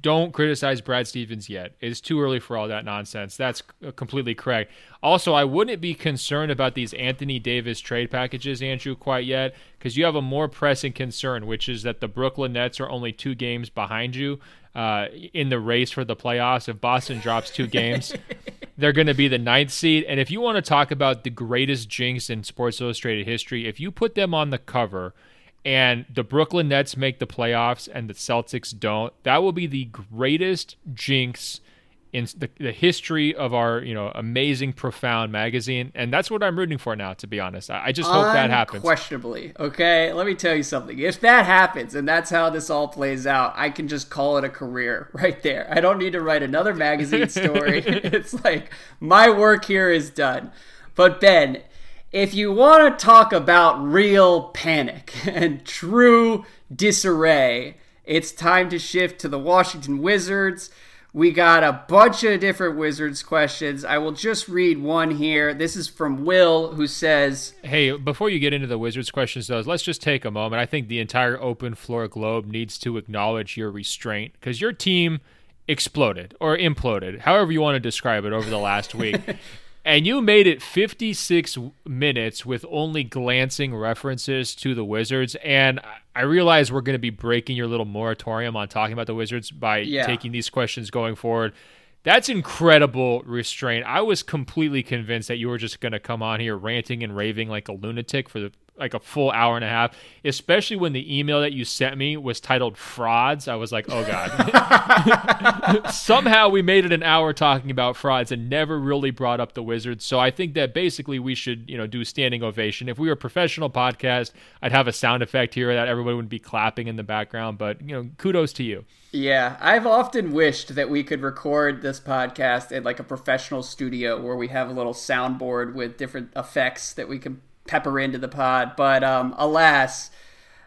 don't criticize Brad Stevens yet. It's too early for all that nonsense. That's completely correct. Also, I wouldn't be concerned about these Anthony Davis trade packages, Andrew, quite yet, because you have a more pressing concern, which is that the Brooklyn Nets are only two games behind you uh, in the race for the playoffs. If Boston drops two games, they're going to be the ninth seed. And if you want to talk about the greatest jinx in Sports Illustrated history, if you put them on the cover – and the Brooklyn Nets make the playoffs and the Celtics don't, that will be the greatest jinx in the, the, history of our you know amazing profound magazine. And that's what i'm rooting for now to be honest. I, I just hope that happens. Questionably okay? Let me tell you something. If that happens and that's how this all plays out i can just call it a career right there. I don't need to write another magazine story. It's like my work here is done. But ben if you want to talk about real panic and true disarray, it's time to shift to the Washington Wizards. We got a bunch of different Wizards questions. I will just read one here. This is from Will, who says Hey, before you get into the Wizards questions, though, let's just take a moment. I think the entire open floor globe needs to acknowledge your restraint because your team exploded or imploded, however you want to describe it, over the last week. and you made it 56 minutes with only glancing references to the Wizards. And I realize we're going to be breaking your little moratorium on talking about the Wizards by yeah. taking these questions going forward. That's incredible restraint. I was completely convinced that you were just going to come on here ranting and raving like a lunatic for the like a full hour and a half, especially when the email that you sent me was titled frauds. I was like, oh God. Somehow we made it an hour talking about frauds and never really brought up the Wizards. So I think that basically we should, you know, do standing ovation. If we were a professional podcast, I'd have a sound effect here that everybody would be clapping in the background. But, you know, kudos to you. Yeah, I've often wished that we could record this podcast in like a professional studio where we have a little soundboard with different effects that we can pepper into the pod. But um, alas,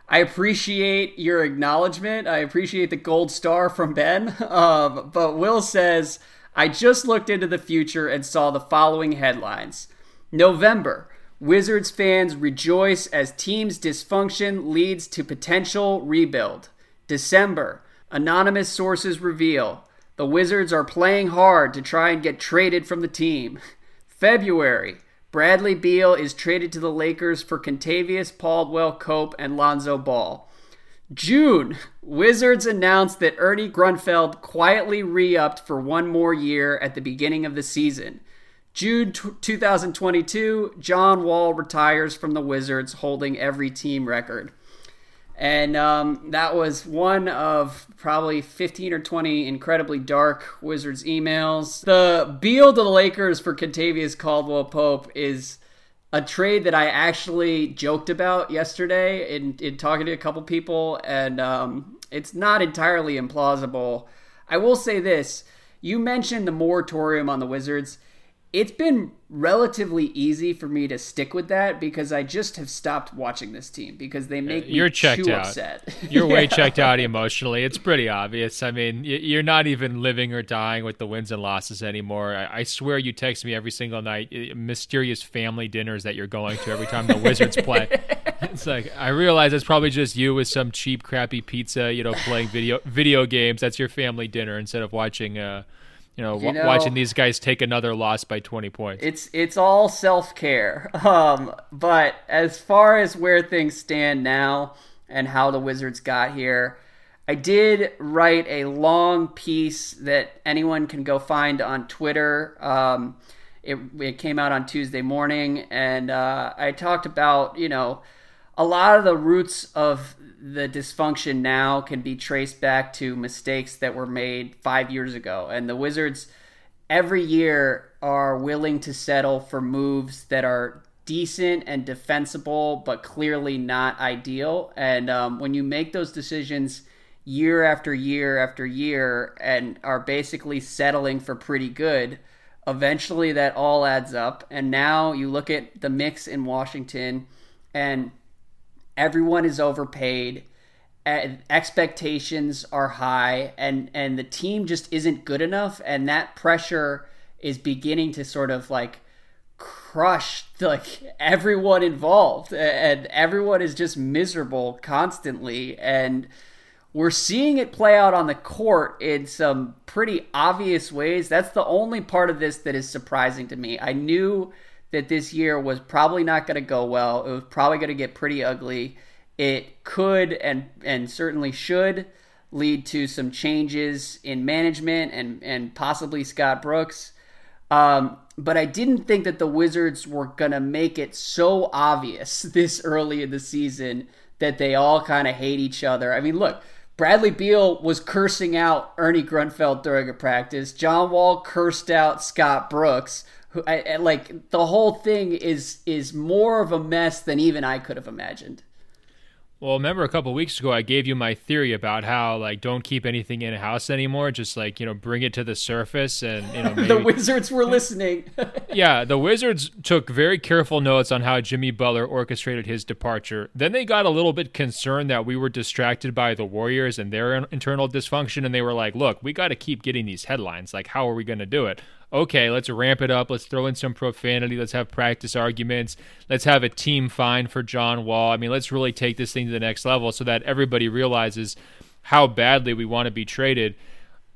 I appreciate your acknowledgement. I appreciate the gold star from Ben. Um, but Will says, I just looked into the future and saw the following headlines November. Wizards fans rejoice as team's dysfunction leads to potential rebuild. December. Anonymous sources reveal the Wizards are playing hard to try and get traded from the team. February. Bradley Beal is traded to the Lakers for Kentavious Caldwell Pope and Lonzo Ball. June, Wizards announced that Ernie Grunfeld quietly re upped for one more year at the beginning of the season. June t- 2022, John Wall retires from the Wizards, holding every team record. And um, that was one of probably 15 or 20 incredibly dark Wizards emails. The Beal to the Lakers for Kentavious Caldwell Pope is a trade that I actually joked about yesterday in, in talking to a couple people, and um, it's not entirely implausible. I will say this you mentioned the moratorium on the Wizards it's been relatively easy for me to stick with that because I just have stopped watching this team because they make me you're checked too out. upset. You're yeah. way checked out emotionally. It's pretty obvious. I mean, you're not even living or dying with the wins and losses anymore. I swear you text me every single night mysterious family dinners that you're going to every time the Wizards play. It's like I realize it's probably just you with some cheap, crappy pizza, you know, playing video video games. That's your family dinner instead of watching. Uh, you know, you know, watching these guys take another loss by 20 points. It's it's all self-care. Um, but as far as where things stand now and how the Wizards got here, I did write a long piece that anyone can go find on Twitter. Um, it, it came out on Tuesday morning, and uh, I talked about, you know, a lot of the roots of the dysfunction now can be traced back to mistakes that were made five years ago. And the Wizards every year are willing to settle for moves that are decent and defensible, but clearly not ideal. And um, when you make those decisions year after year after year and are basically settling for pretty good, eventually that all adds up. And now you look at the mix in Washington and everyone is overpaid expectations are high and and the team just isn't good enough and that pressure is beginning to sort of like crush like everyone involved and everyone is just miserable constantly and we're seeing it play out on the court in some pretty obvious ways. That's the only part of this that is surprising to me. I knew that this year was probably not going to go well it was probably going to get pretty ugly it could and and certainly should lead to some changes in management and and possibly Scott Brooks. Um, but I didn't think that the Wizards were gonna make it so obvious this early in the season that they all kind of hate each other. I mean, look, Bradley Beal was cursing out Ernie Grunfeld during a practice. John Wall cursed out Scott Brooks. Who, I, I, like the whole thing is is more of a mess than even I could have imagined. Well, remember a couple weeks ago, I gave you my theory about how like don't keep anything in a house anymore. Just like you know, bring it to the surface, and you know, maybe... the Wizards were listening. yeah, the Wizards took very careful notes on how Jimmy Butler orchestrated his departure. Then they got a little bit concerned that we were distracted by the Warriors and their internal dysfunction, and they were like, "Look, we got to keep getting these headlines. Like, how are we going to do it?" Okay, let's ramp it up. Let's throw in some profanity. Let's have practice arguments. Let's have a team fine for John Wall. I mean, let's really take this thing to the next level so that everybody realizes how badly we want to be traded.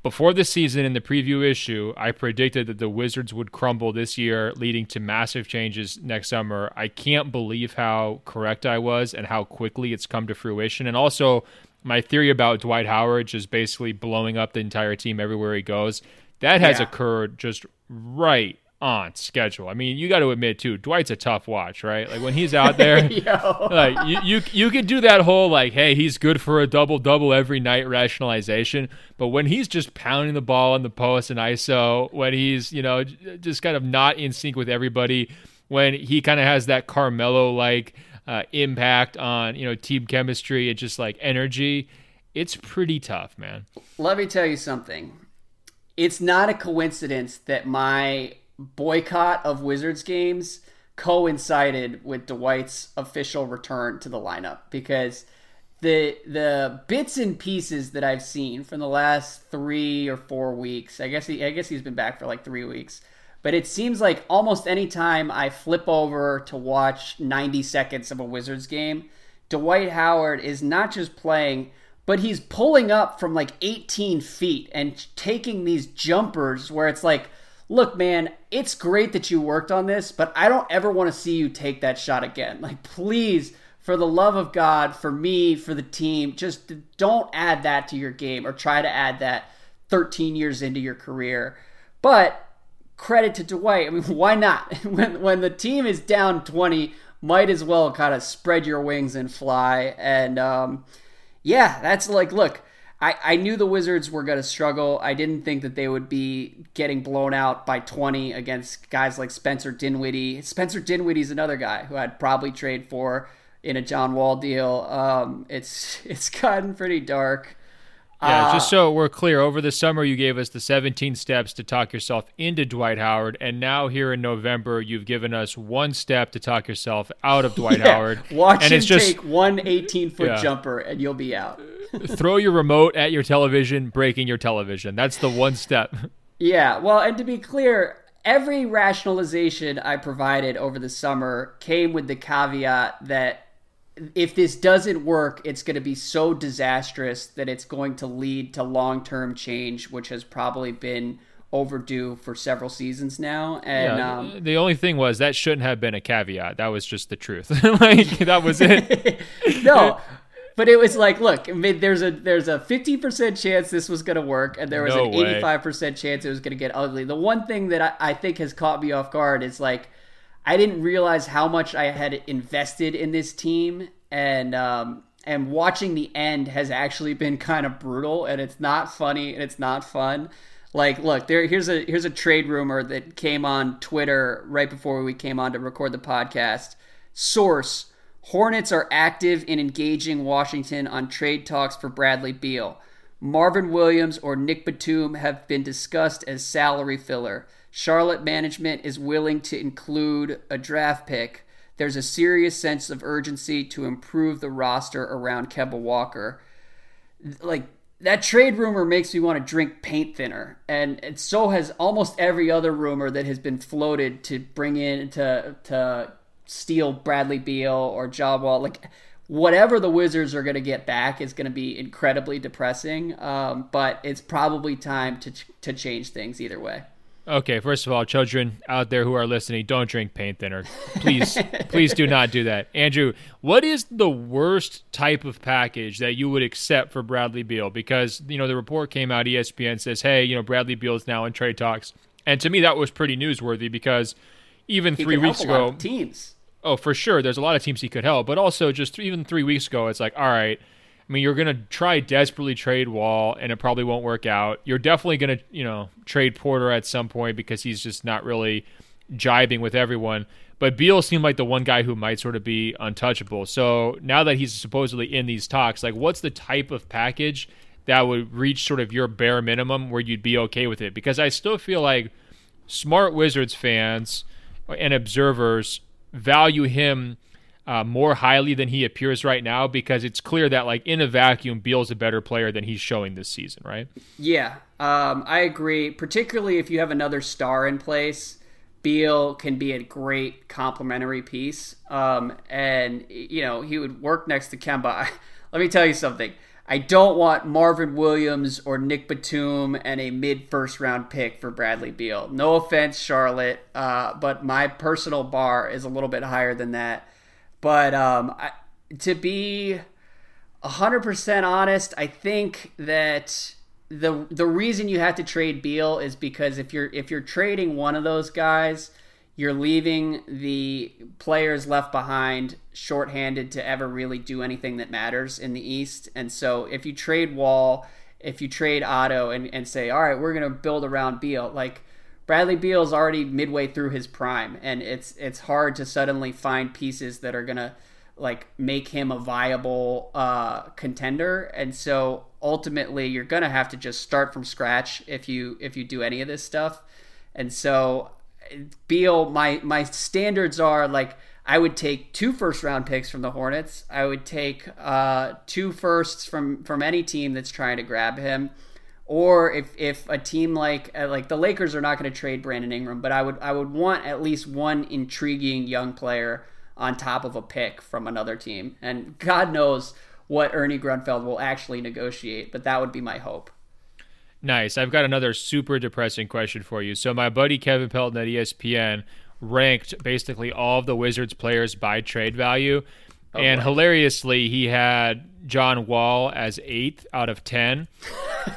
Before the season in the preview issue, I predicted that the Wizards would crumble this year, leading to massive changes next summer. I can't believe how correct I was and how quickly it's come to fruition. And also, my theory about Dwight Howard just basically blowing up the entire team everywhere he goes that has yeah. occurred just right on schedule. I mean, you got to admit too, Dwight's a tough watch, right? Like when he's out there, like you, you you could do that whole like, hey, he's good for a double double every night rationalization, but when he's just pounding the ball on the post and ISO, when he's you know just kind of not in sync with everybody, when he kind of has that Carmelo like uh, impact on you know team chemistry and just like energy, it's pretty tough, man. Let me tell you something it's not a coincidence that my boycott of Wizards games coincided with Dwight's official return to the lineup because the the bits and pieces that I've seen from the last three or four weeks, I guess he I guess he's been back for like three weeks. But it seems like almost any time I flip over to watch 90 seconds of a Wizards game, Dwight Howard is not just playing but he's pulling up from like 18 feet and taking these jumpers where it's like, look, man, it's great that you worked on this, but I don't ever want to see you take that shot again. Like, please, for the love of God, for me, for the team, just don't add that to your game or try to add that 13 years into your career. But credit to Dwight. I mean, why not? when when the team is down 20, might as well kind of spread your wings and fly. And um, yeah, that's like, look, I, I knew the Wizards were going to struggle. I didn't think that they would be getting blown out by 20 against guys like Spencer Dinwiddie. Spencer Dinwiddie's another guy who I'd probably trade for in a John Wall deal. Um, it's it's gotten pretty dark. Yeah, uh, just so we're clear, over the summer you gave us the 17 steps to talk yourself into Dwight Howard, and now here in November you've given us one step to talk yourself out of Dwight yeah, Howard. Watch and him it's just, take one 18 foot yeah. jumper, and you'll be out. Throw your remote at your television, breaking your television. That's the one step. Yeah, well, and to be clear, every rationalization I provided over the summer came with the caveat that if this doesn't work, it's going to be so disastrous that it's going to lead to long term change, which has probably been overdue for several seasons now. And yeah, um, the only thing was that shouldn't have been a caveat. That was just the truth. like that was it. no. But it was like, look, there's a there's a 50% chance this was going to work, and there was no an 85% chance it was going to get ugly. The one thing that I, I think has caught me off guard is like, I didn't realize how much I had invested in this team, and um, and watching the end has actually been kind of brutal, and it's not funny and it's not fun. Like, look, there here's a here's a trade rumor that came on Twitter right before we came on to record the podcast. Source: Hornets are active in engaging Washington on trade talks for Bradley Beal. Marvin Williams or Nic Batum have been discussed as salary filler. Charlotte management is willing to include a draft pick. There's a serious sense of urgency to improve the roster around Kemba Walker. Like that trade rumor makes me want to drink paint thinner, and, so has almost every other rumor that has been floated to bring in to to steal Bradley Beal or John Wall. Like whatever the Wizards are going to get back is going to be incredibly depressing. Um, but it's probably time to to change things either way. Okay, first of all, children out there who are listening, don't drink paint thinner. Please, please do not do that. Andrew, what is the worst type of package that you would accept for Bradley Beal? Because, you know, the report came out, ESPN says, hey, you know, Bradley Beal is now in trade talks. And to me, that was pretty newsworthy because even He three weeks help a lot ago, teams. oh, for sure, there's a lot of teams he could help. But also, just even three weeks ago, it's like, all right, I mean, you're going to try desperately trade Wall, and it probably won't work out. You're definitely going to, you know, trade Porter at some point because he's just not really jibing with everyone. But Beal seemed like the one guy who might sort of be untouchable. So now that he's supposedly in these talks, like, what's the type of package that would reach sort of your bare minimum where you'd be okay with it? Because I still feel like smart Wizards fans and observers value him uh, more highly than he appears right now because it's clear that like in a vacuum, Beal's a better player than he's showing this season, right? Yeah, um, I agree. Particularly if you have another star in place, Beal can be a great complementary piece. Um, and you know he would work next to Kemba. Let me tell you something. I don't want Marvin Williams or Nic Batum and a mid first round pick for Bradley Beal. No offense, Charlotte, uh, but my personal bar is a little bit higher than that. But um, I, to be 100% honest, I think that the the reason you have to trade Beal is because if you're if you're trading one of those guys, you're leaving the players left behind shorthanded to ever really do anything that matters in the East. And so if you trade Wall, if you trade Otto and, and say, all right, we're gonna build around Beal, like Bradley Beal is already midway through his prime, and it's it's hard to suddenly find pieces that are gonna like make him a viable uh, contender. And so ultimately, you're gonna have to just start from scratch if you if you do any of this stuff. And so Beal, my my standards are like I would take two first round picks from the Hornets. I would take uh, two firsts from from any team that's trying to grab him or if if a team like uh, like the Lakers are not going to trade Brandon Ingram, but I would I would want at least one intriguing young player on top of a pick from another team. And God knows what Ernie Grunfeld will actually negotiate, but that would be my hope. Nice. I've got another super depressing question for you. So my buddy Kevin Pelton at ESPN ranked basically all of the Wizards players by trade value. Oh, and boy. hilariously, he had John Wall as eighth out of 10.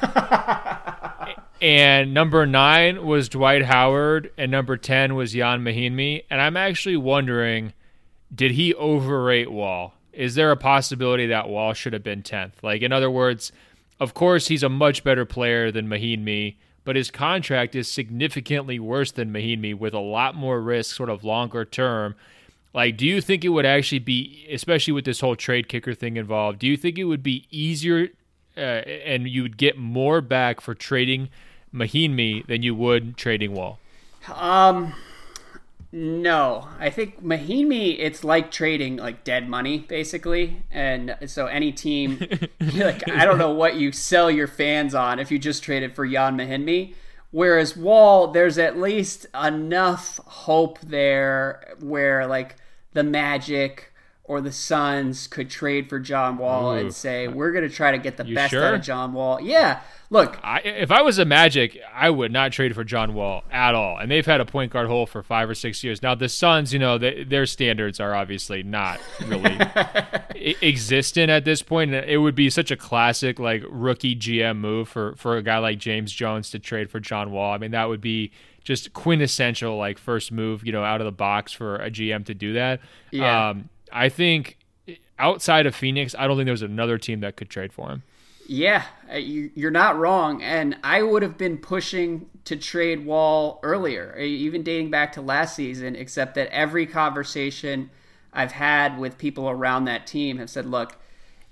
and number nine was Dwight Howard, and number 10 was Jan Mahinmi. And I'm actually wondering did he overrate Wall? Is there a possibility that Wall should have been 10th? Like, in other words, of course, he's a much better player than Mahinmi, but his contract is significantly worse than Mahinmi with a lot more risk, sort of longer term. Like, do you think it would actually be, especially with this whole trade kicker thing involved, do you think it would be easier uh, and you would get more back for trading Mahinmi than you would trading Wall? Um, no, I think Mahinmi, it's like trading like dead money, basically. And so any team, like I don't know what you sell your fans on if you just traded for Jan Mahinmi. Whereas Wall, there's at least enough hope there where like the Magic or the Suns could trade for John Wall Ooh. and say we're going to try to get the you best sure? out of John Wall. Yeah, look, I, if I was a Magic, I would not trade for John Wall at all. And they've had a point guard hole for five or six years now. The Suns, you know, they, their standards are obviously not really existent at this point. It would be such a classic like rookie GM move for for a guy like James Jones to trade for John Wall. I mean, that would be just quintessential like first move, you know, out of the box for a GM to do that. Yeah. Um, I think outside of Phoenix, I don't think there's another team that could trade for him. Yeah, uh, you're not wrong. And I would have been pushing to trade Wall earlier, uh, even dating back to last season, except that every conversation I've had with people around that team have said, look,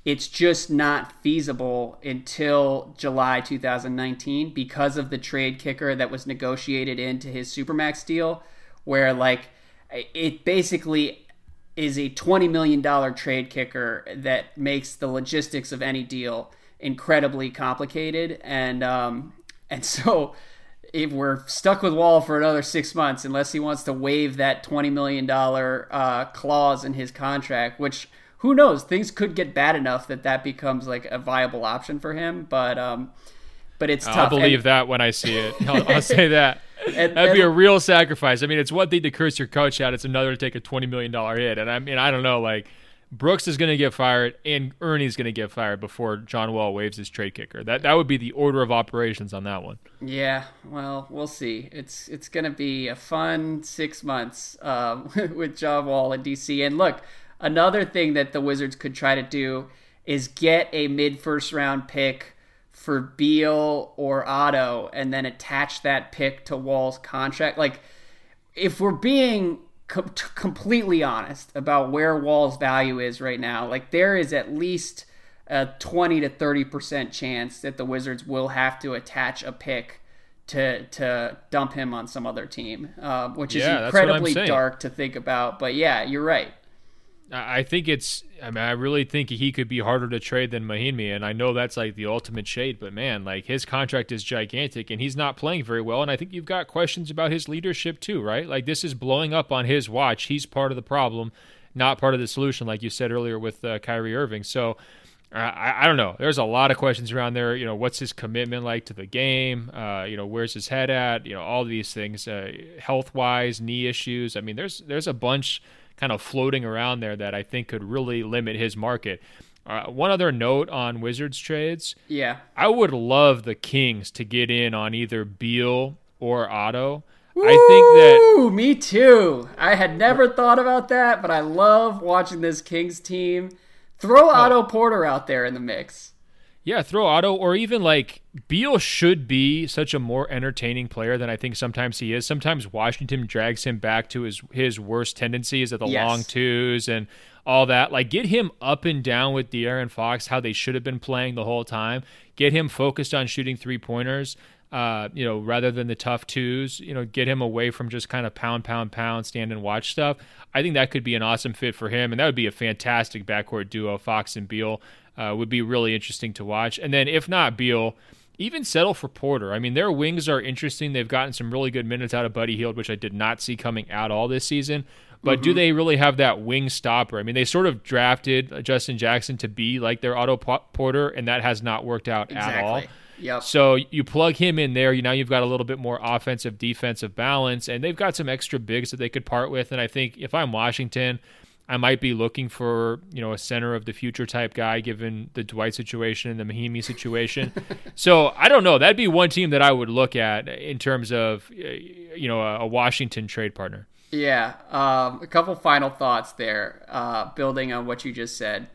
it's just not feasible until July 2019 because of the trade kicker that was negotiated into his Supermax deal, where like it basically is a $20 million trade kicker that makes the logistics of any deal incredibly complicated. And, um, and so if we're stuck with Wall for another six months, unless he wants to waive that $20 million uh, clause in his contract, which who knows? Things could get bad enough that that becomes like a viable option for him. But um, but it's tough. I'll believe and, that when I see it. I'll, I'll say that. And, That'd and, be a real sacrifice. I mean, it's one thing to curse your coach out; it's another to take a twenty million dollar hit. And I mean, I don't know, like. Brooks is going to get fired and Ernie's going to get fired before John Wall waives his trade kicker. That that would be the order of operations on that one. Yeah, well, we'll see. It's it's going to be a fun six months um, with John Wall in DC. And look, Another thing that the Wizards could try to do is get a mid first round pick for Beal or Otto and then attach that pick to Wall's contract. Like, if we're being com- completely honest about where Wall's value is right now, like, there is at least a 20 to 30% chance that the Wizards will have to attach a pick to to dump him on some other team, uh, which is yeah, incredibly dark to think about. But yeah, you're right. I think it's. I mean, I really think he could be harder to trade than Mahinmi, and I know that's like the ultimate shade. But man, like his contract is gigantic, and he's not playing very well. And I think you've got questions about his leadership too, right? Like this is blowing up on his watch. He's part of the problem, not part of the solution, like you said earlier with uh, Kyrie Irving. So. I, I, don't know. There's a lot of questions around there. You know, what's his commitment like to the game? Uh, you know, where's his head at? You know, all these things, uh, health wise, knee issues. I mean, there's there's a bunch kind of floating around there that I think could really limit his market. Uh, one other note on Wizards trades. Yeah. I would love the Kings to get in on either Beal or Otto. Woo! I think that. Ooh, me too. I had never thought about that, but I love watching this Kings team. Throw Otto Porter out there in the mix. Yeah, throw Otto or even like Beal should be such a more entertaining player than I think sometimes he is. Sometimes Washington drags him back to his his worst tendencies at the yes. long twos and all that. Like get him up and down with De'Aaron Fox, how they should have been playing the whole time. Get him focused on shooting three pointers. Uh, you know, rather than the tough twos, you know, get him away from just kind of pound, pound, pound, stand and watch stuff. I think that could be an awesome fit for him, and that would be a fantastic backcourt duo, Fox and Beal uh, would be really interesting to watch. And then if not Beal, even settle for Porter. I mean, their wings are interesting. They've gotten some really good minutes out of Buddy Hield, which I did not see coming at all this season. But mm-hmm. do they really have that wing stopper? I mean, they sort of drafted Justin Jackson to be like their Otto Porter, and that has not worked out exactly. at all. Yep. So you plug him in there. You now you've got a little bit more offensive defensive balance, and they've got some extra bigs that they could part with. And I think if I'm Washington, I might be looking for you know a center of the future type guy, given the Dwight situation and the Mahinmi situation. so I don't know. That'd be one team that I would look at in terms of you know a, Washington trade partner. Yeah, um, a couple final thoughts there, uh, building on what you just said.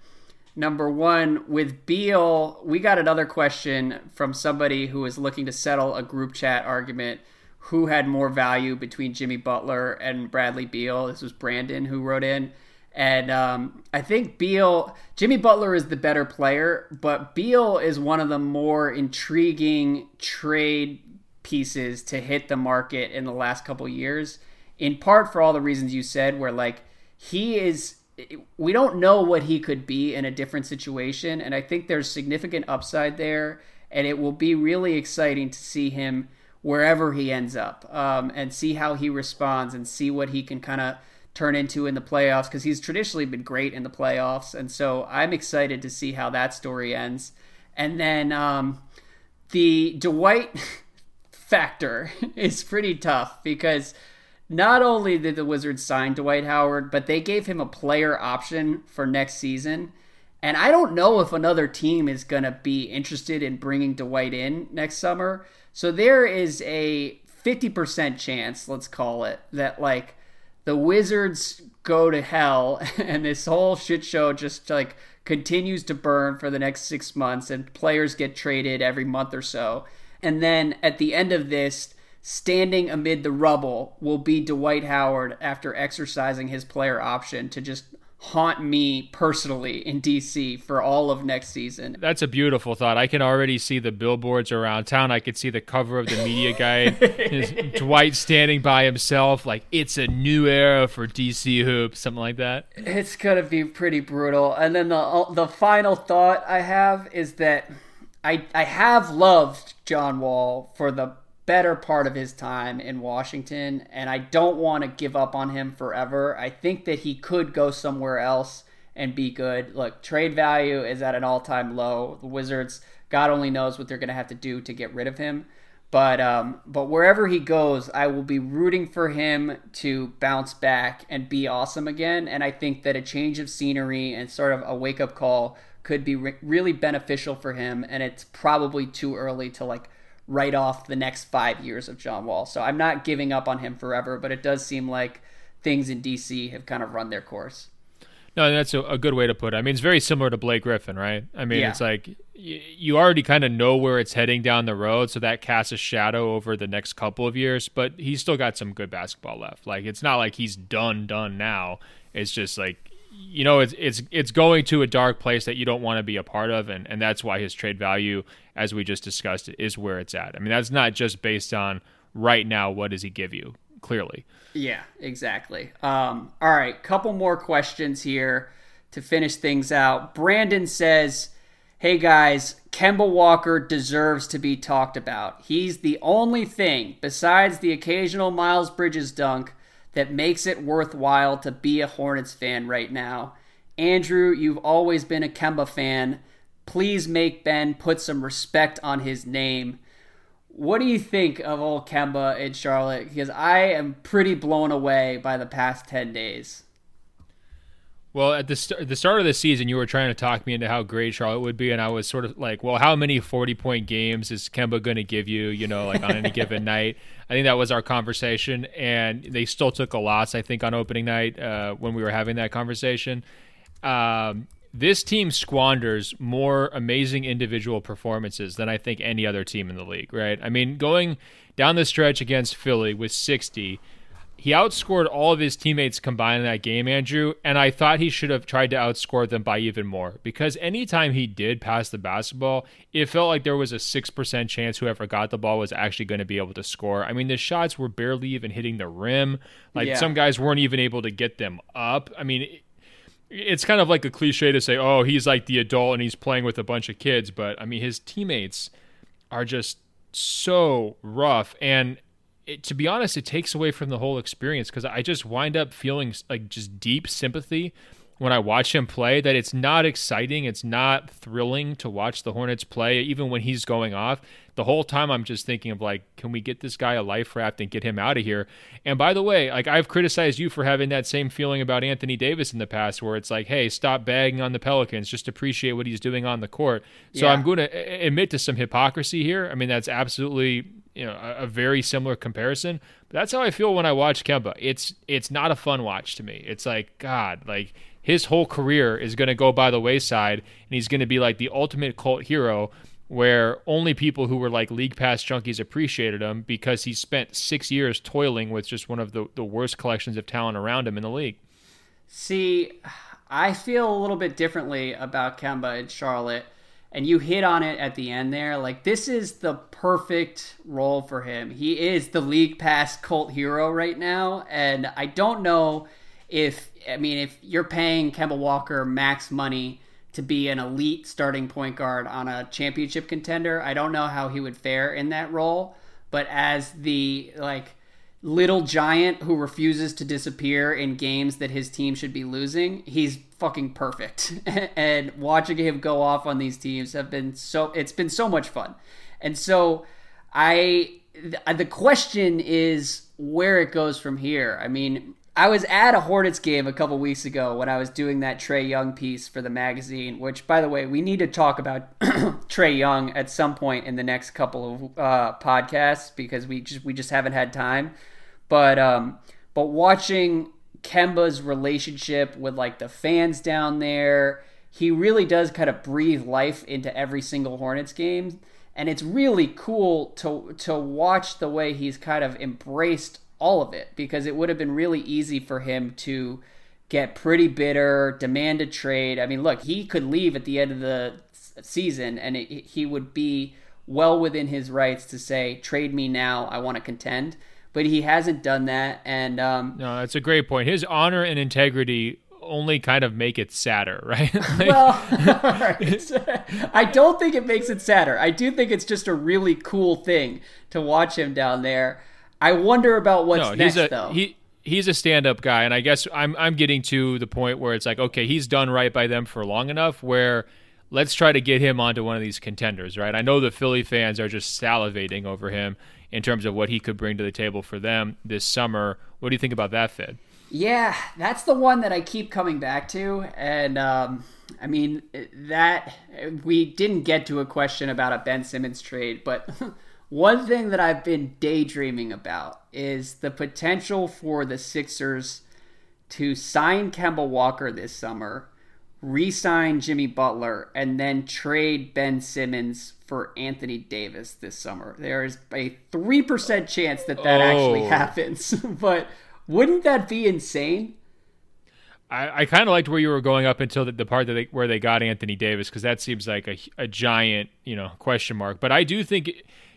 Number one, with Beal, we got another question from somebody who was looking to settle a group chat argument. Who had more value between Jimmy Butler and Bradley Beal? This was Brandon who wrote in. And um, I think Beal, Jimmy Butler is the better player, but Beal is one of the more intriguing trade pieces to hit the market in the last couple years. In part for all the reasons you said, where like he is, we don't know what he could be in a different situation, and I think there's significant upside there, and it will be really exciting to see him wherever he ends up, um, and see how he responds, and see what he can kind of turn into in the playoffs because he's traditionally been great in the playoffs. And so I'm excited to see how that story ends. And then um, the Dwight factor is pretty tough because not only did the Wizards sign Dwight Howard, but they gave him a player option for next season. And I don't know if another team is going to be interested in bringing Dwight in next summer. So there is a 50% chance, let's call it, that like the Wizards go to hell and this whole shit show just like continues to burn for the next six months and players get traded every month or so. And then at the end of this, standing amid the rubble will be Dwight Howard after exercising his player option to just haunt me personally in DC for all of next season. That's a beautiful thought. I can already see the billboards around town. I could see the cover of the media guide. Dwight standing by himself, like it's a new era for DC hoops, something like that. It's gonna be pretty brutal. And then the uh, the final thought I have is that I I have loved John Wall for the better part of his time in Washington, and I don't want to give up on him forever. I think that he could go somewhere else and be good. Look, trade value is at an all time low. The Wizards, God only knows what they're going to have to do to get rid of him. But um, but wherever he goes, I will be rooting for him to bounce back and be awesome again. And I think that a change of scenery and sort of a wake up call could be re- really beneficial for him. And it's probably too early to like write off the next five years of John Wall. So I'm not giving up on him forever, but it does seem like things in DC have kind of run their course. No, that's a, a good way to put it. I mean, it's very similar to Blake Griffin, right? I mean, yeah. it's like y- you already kind of know where it's heading down the road, so that casts a shadow over the next couple of years. But he's still got some good basketball left. Like, it's not like he's done, done now. It's just like you know, it's it's it's going to a dark place that you don't want to be a part of, and and that's why his trade value, as we just discussed, is where it's at. I mean, that's not just based on right now. What does he give you? Clearly. Yeah, exactly. Um, all right, couple more questions here to finish things out. Brandon says, "Hey guys, Kemba Walker deserves to be talked about. He's the only thing besides the occasional Miles Bridges dunk." That makes it worthwhile to be a Hornets fan right now. Andrew, you've always been a Kemba fan. Please make Ben put some respect on his name. What do you think of old Kemba in Charlotte? Because I am pretty blown away by the past 10 days. Well, at the, st- the start of the season, you were trying to talk me into how great Charlotte would be, and I was sort of like, well, how many 40 point games is Kemba going to give you, you know, like on any given night? I think that was our conversation, and they still took a loss, I think, on opening night uh, when we were having that conversation. Um, this team squanders more amazing individual performances than I think any other team in the league, right? I mean, going down the stretch against Philly with 60 he outscored all of his teammates combined in that game, Andrew, and I thought he should have tried to outscore them by even more because anytime he did pass the basketball, it felt like there was a 6% chance whoever got the ball was actually going to be able to score. I mean, the shots were barely even hitting the rim. Like yeah. some guys weren't even able to get them up. I mean, it's kind of like a cliche to say, oh, he's like the adult and he's playing with a bunch of kids, but I mean, his teammates are just so rough. And it, to be honest, it takes away from the whole experience because I just wind up feeling like just deep sympathy when I watch him play. That it's not exciting, it's not thrilling to watch the Hornets play, even when he's going off. The whole time I'm just thinking of like, can we get this guy a life raft and get him out of here? And by the way, like I've criticized you for having that same feeling about Anthony Davis in the past, where it's like, hey, stop bagging on the Pelicans, just appreciate what he's doing on the court. So yeah. I'm going to admit to some hypocrisy here. I mean, that's absolutely you know a, a, very similar comparison. But that's how I feel when I watch Kemba. It's it's not a fun watch to me. It's like God, like his whole career is going to go by the wayside, and he's going to be like the ultimate cult hero. Where only people who were like league pass junkies appreciated him because he spent six years toiling with just one of the, the worst collections of talent around him in the league. See, I feel a little bit differently about Kemba in Charlotte and you hit on it at the end there. Like this is the perfect role for him. He is the league pass cult hero right now, and I don't know if I mean if you're paying Kemba Walker max money to be an elite starting point guard on a championship contender, I don't know how he would fare in that role. But as the like little giant who refuses to disappear in games that his team should be losing, he's fucking perfect. and watching him go off on these teams have been so it's been so much fun. And so I the question is where it goes from here. I mean, I was at a Hornets game a couple weeks ago when I was doing that Trae Young piece for the magazine. Which, by the way, we need to talk about Trae Young at some point in the next couple of uh, podcasts because we just we just haven't had time. But um, but watching Kemba's relationship with like the fans down there, he really does kind of breathe life into every single Hornets game, and it's really cool to to watch the way he's kind of embraced all of it because it would have been really easy for him to get pretty bitter, demand a trade. I mean, look, he could leave at the end of the season and it, he would be well within his rights to say, trade me now, I want to contend. But he hasn't done that. And um, no, that's a great point. His honor and integrity only kind of make it sadder, right? like, well, I don't think it makes it sadder. I do think it's just a really cool thing to watch him down there. I wonder about what's no, next, a, though. He, he's a stand-up guy, and I guess I'm I'm getting to the point where it's like, okay, he's done right by them for long enough where let's try to get him onto one of these contenders, right? I know the Philly fans are just salivating over him in terms of what he could bring to the table for them this summer. What do you think about that, Fid? Yeah, that's the one that I keep coming back to, and um, I mean that we didn't get to a question about a Ben Simmons trade, but. One thing that I've been daydreaming about is the potential for the Sixers to sign Kemba Walker this summer, re sign Jimmy Butler, and then trade Ben Simmons for Anthony Davis this summer. There is a 3% chance that that oh. actually happens. but wouldn't that be insane? I, I kind of liked where you were going up until the, the part that they, where they got Anthony Davis because that seems like a, a giant, you know, question mark. But I do think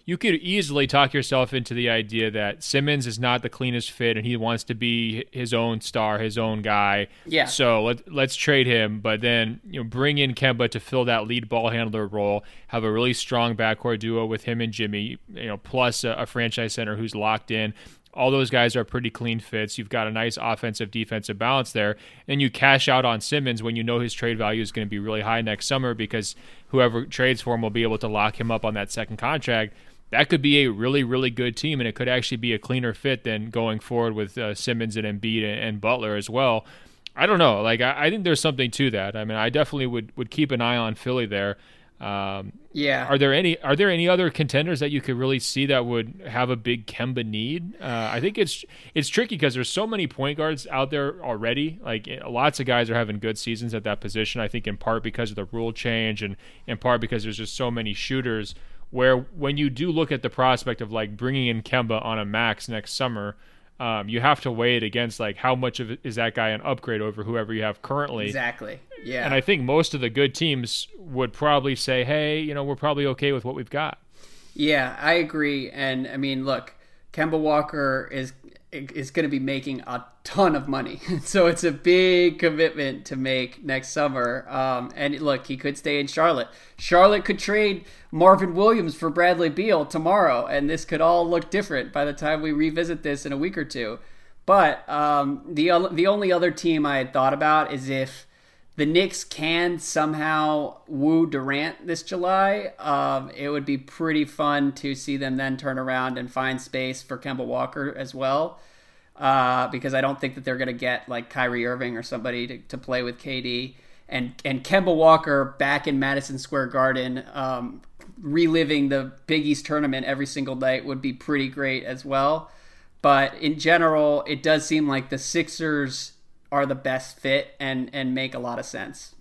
you could easily talk yourself into the idea that Simmons is not the cleanest fit and he wants to be his own star, his own guy. Yeah. So let, let's trade him, but then you know bring in Kemba to fill that lead ball handler role. Have a really strong backcourt duo with him and Jimmy. You know, plus a, a franchise center who's locked in all those guys are pretty clean fits. You've got a nice offensive defensive balance there. And you cash out on Simmons when you know his trade value is going to be really high next summer because whoever trades for him will be able to lock him up on that second contract that could be a really, really good team, and it could actually be a cleaner fit than going forward with uh, Simmons and Embiid and, and, Butler as well. I don't know. Like I, I, think there's something to that. I mean, I definitely would would keep an eye on Philly there. Um, yeah. Are there any Are there any other contenders that you could really see that would have a big Kemba need? Uh, I think it's it's tricky because there's so many point guards out there already. Like eh, lots of guys are having good seasons at that position. I think in part because of the rule change and in part because there's just so many shooters where when you do look at the prospect of like bringing in Kemba on a max next summer, um, you have to weigh it against like how much of it is that guy an upgrade over whoever you have currently. Exactly. Yeah. And I think most of the good teams would probably say, hey, you know, we're probably okay with what we've got. Yeah, I agree. And I mean, look, Kemba Walker is is going to be making a ton of money. so it's a big commitment to make next summer. Um, and look, he could stay in Charlotte. Charlotte could trade Marvin Williams for Bradley Beal tomorrow, and this could all look different by the time we revisit this in a week or two. But um, the the only other team I had thought about is if the Knicks can somehow woo Durant this July, um, it would be pretty fun to see them then turn around and find space for Kemba Walker as well. Uh, because I don't think that they're going to get like Kyrie Irving or somebody to, to play with KD. And, and Kemba Walker back in Madison Square Garden, um, reliving the Big East tournament every single night would be pretty great as well. But in general, it does seem like the Sixers are the best fit and and make a lot of sense.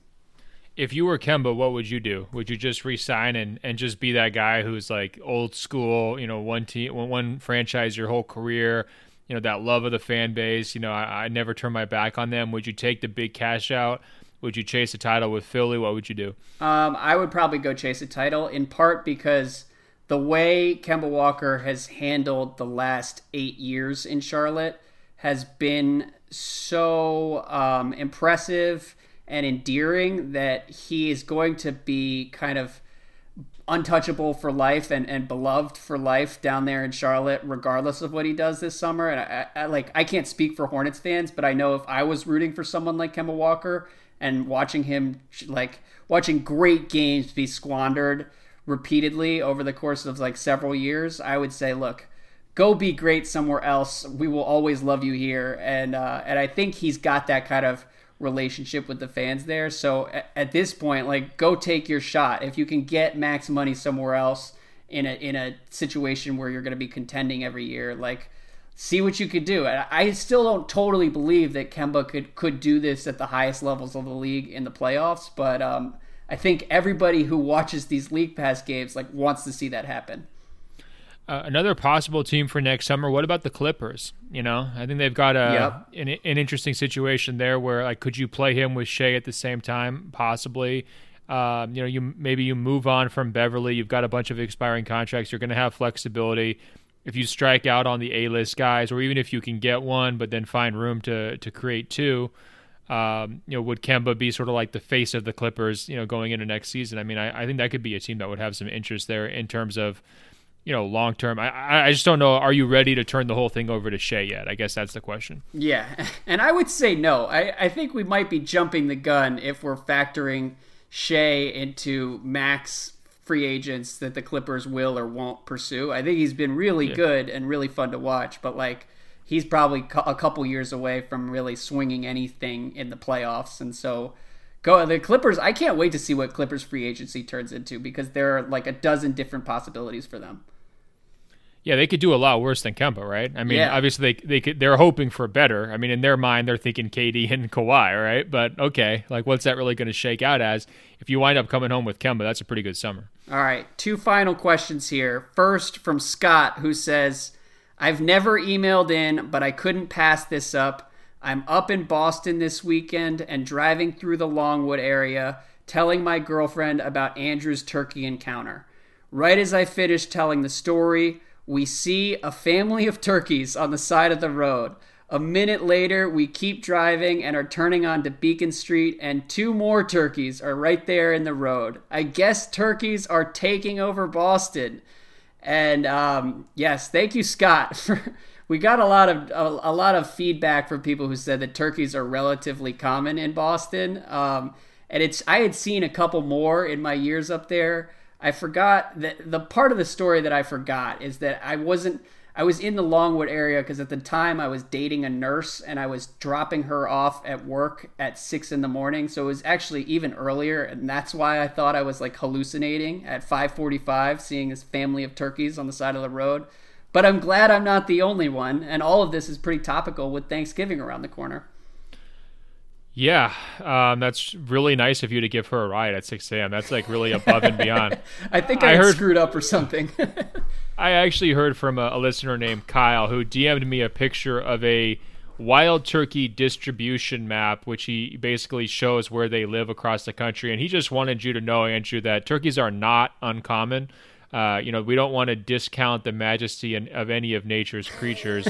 If you were Kemba, what would you do? Would you just resign and, and just be that guy who's like old school, you know, one team, one franchise your whole career, you know, that love of the fan base, you know, I, I never turn my back on them. Would you take the big cash out? Would you chase a title with Philly? What would you do? Um, I would probably go chase a title in part because the way Kemba Walker has handled the last eight years in Charlotte has been so um, impressive and endearing that he is going to be kind of untouchable for life and, and beloved for life down there in Charlotte, regardless of what he does this summer. And I, I, like I can't speak for Hornets fans, but I know if I was rooting for someone like Kemba Walker and watching him like watching great games be squandered repeatedly over the course of like several years, I would say, look, go be great somewhere else. We will always love you here. And uh, and I think he's got that kind of relationship with the fans there. So at, at this point, like go take your shot. If you can get max money somewhere else in a in a situation where you're going to be contending every year, like see what you could do. And I still don't totally believe that Kemba could could do this at the highest levels of the league in the playoffs, but um, I think everybody who watches these league pass games like wants to see that happen. Uh, another possible team for next summer. What about the Clippers? You know, I think they've got a yep. an, an, interesting situation there where like could you play him with Shai at the same time? Possibly. Um, you know, you maybe you move on from Beverley. You've got a bunch of expiring contracts. You're going to have flexibility. If you strike out on the A list guys, or even if you can get one, but then find room to to create two. Um, you know, would Kemba be sort of like the face of the Clippers? You know, going into next season. I mean, I, I think that could be a team that would have some interest there in terms of you know, long term. I I just don't know. Are you ready to turn the whole thing over to Shai yet? I guess that's the question. Yeah, and I would say no. I I think we might be jumping the gun if we're factoring Shai into max free agents that the Clippers will or won't pursue. I think he's been really yeah. good and really fun to watch, but like he's probably a couple years away from really swinging anything in the playoffs, and so. Go the Clippers. I can't wait to see what Clippers free agency turns into because there are like a dozen different possibilities for them. Yeah, they could do a lot worse than Kemba, right? I mean, yeah. obviously they they could, they're hoping for better. I mean, in their mind, they're thinking KD and Kawhi, right? But okay, like what's that really going to shake out as? If you wind up coming home with Kemba, that's a pretty good summer. All right, two final questions here. First from Scott, who says, "I've never emailed in, but I couldn't pass this up. I'm up in Boston this weekend and driving through the Longwood area, telling my girlfriend about Andrew's turkey encounter. Right as I finish telling the story." We see a family of turkeys on the side of the road. A minute later, we keep driving and are turning onto Beacon Street, and two more turkeys are right there in the road. I guess turkeys are taking over Boston. And um, yes, thank you, Scott. We got a lot of a, a, lot of feedback from people who said that turkeys are relatively common in Boston. Um, and it's I had seen a couple more in my years up there. I forgot that the part of the story that I forgot is that I wasn't I was in the Longwood area because at the time I was dating a nurse and I was dropping her off at work at six in the morning. So it was actually even earlier, and that's why I thought I was like hallucinating at 5:45, seeing this family of turkeys on the side of the road. But I'm glad I'm not the only one, and all of this is pretty topical with Thanksgiving around the corner. Yeah, um, that's really nice of you to give her a ride at 6 a.m. That's like really above and beyond. I think I, I heard screwed up or something. I actually heard from a, a, listener named Kyle who DM'd me a picture of a wild turkey distribution map, which he basically shows where they live across the country. And he just wanted you to know, Andrew, that turkeys are not uncommon. Uh, you know, we don't want to discount the majesty of any of nature's creatures.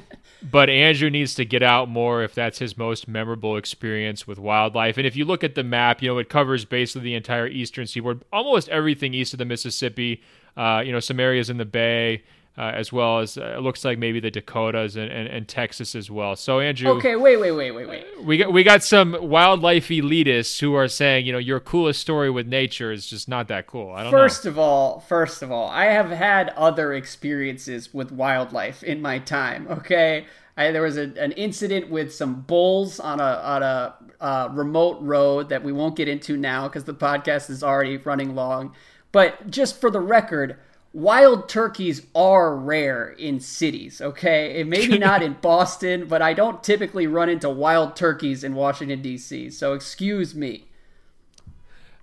but Andrew needs to get out more if that's his most memorable experience with wildlife. And if you look at the map, you know, it covers basically the entire eastern seaboard, almost everything east of the Mississippi, uh, you know, some areas in the Bay uh, as well as uh, it looks like maybe the Dakotas and, and, and, Texas as well. So Andrew, okay, wait, wait, wait, wait, wait. We got we got some wildlife elitists who are saying, you know, your coolest story with nature is just not that cool. I don't first know. of all, first of all, I have had other experiences with wildlife in my time. Okay. I, there was a, an incident with some bulls on a on a uh, remote road that we won't get into now because the podcast is already running long. But just for the record, wild turkeys are rare in cities, okay? It maybe not in Boston, but I don't typically run into wild turkeys in Washington, D.C., so excuse me.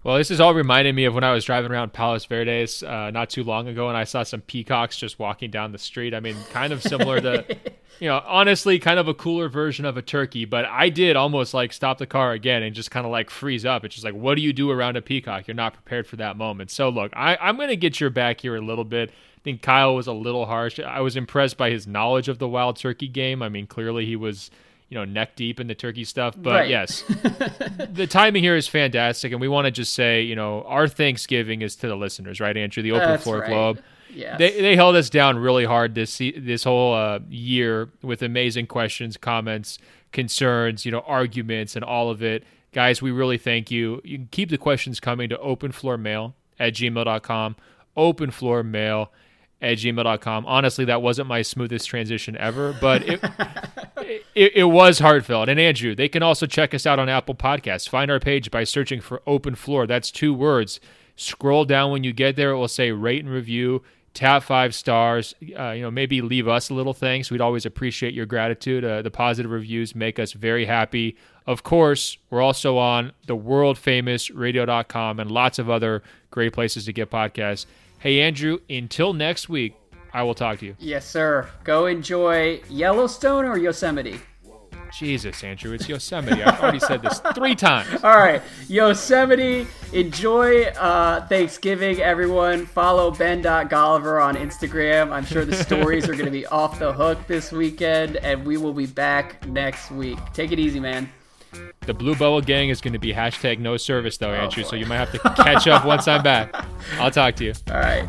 Well, this is all reminding me of when I was driving around Palos Verdes uh, not too long ago, and I saw some peacocks just walking down the street. I mean, kind of similar to, you know, honestly, kind of a cooler version of a turkey. But I did almost like stop the car again and just kind of like freeze up. It's just like, what do you do around a peacock? You're not prepared for that moment. So look, I, I'm going to get your back here a little bit. I think Kyle was a little harsh. I was impressed by his knowledge of the wild turkey game. I mean, clearly he was you know neck deep in the turkey stuff but right. yes the timing here is fantastic and we want to just say you know our thanksgiving is to the listeners right andrew the open That's floor right. globe Yes. They, they held us down really hard this this whole uh, year with amazing questions, comments, concerns, you know, arguments, and all of it. Guys, we really thank you. You can keep the questions coming to openfloormail at gmail.com, openfloormail at gmail.com. Honestly, that wasn't my smoothest transition ever, but it, it, it, was heartfelt. And Andrew, they can also check us out on Apple Podcasts. Find our page by searching for Open Floor. That's two words. Scroll down when you get there. It will say rate and review. Tap five stars. Uh, you know, maybe leave us a little thanks. We'd always appreciate your gratitude. Uh, the positive reviews make us very happy. Of course, we're also on the world famous radio.com and lots of other great places to get podcasts. Hey, Andrew, until next week, I will talk to you. Yes, sir. Go enjoy Yellowstone or Yosemite. Jesus, Andrew, it's Yosemite. I've already said this three times. All right, Yosemite. Enjoy uh, Thanksgiving, everyone. Follow Ben.Golliver on Instagram. I'm sure the stories are going to be off the hook this weekend, and we will be back next week. Take it easy, man. The Blue Bubble Gang is going to be hashtag no service, though, Andrew, oh, so you might have to catch up once I'm back. I'll talk to you. All right.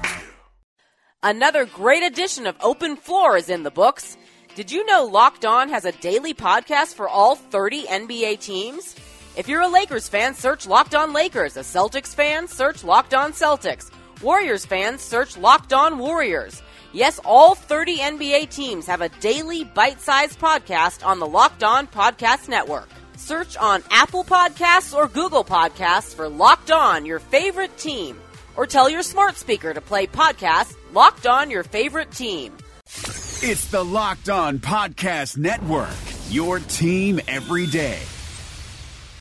Another great edition of Open Floor is in the books. Did you know Locked On has a daily podcast for all 30 NBA teams? If you're a Lakers fan, search Locked On Lakers. A Celtics fan, search Locked On Celtics. Warriors fans, search Locked On Warriors. Yes, all 30 NBA teams have a daily bite sized podcast on the Locked On Podcast Network. Search on Apple Podcasts or Google Podcasts for Locked On, your favorite team. Or tell your smart speaker to play podcast Locked On, your favorite team. It's the Locked On Podcast Network, your team every day.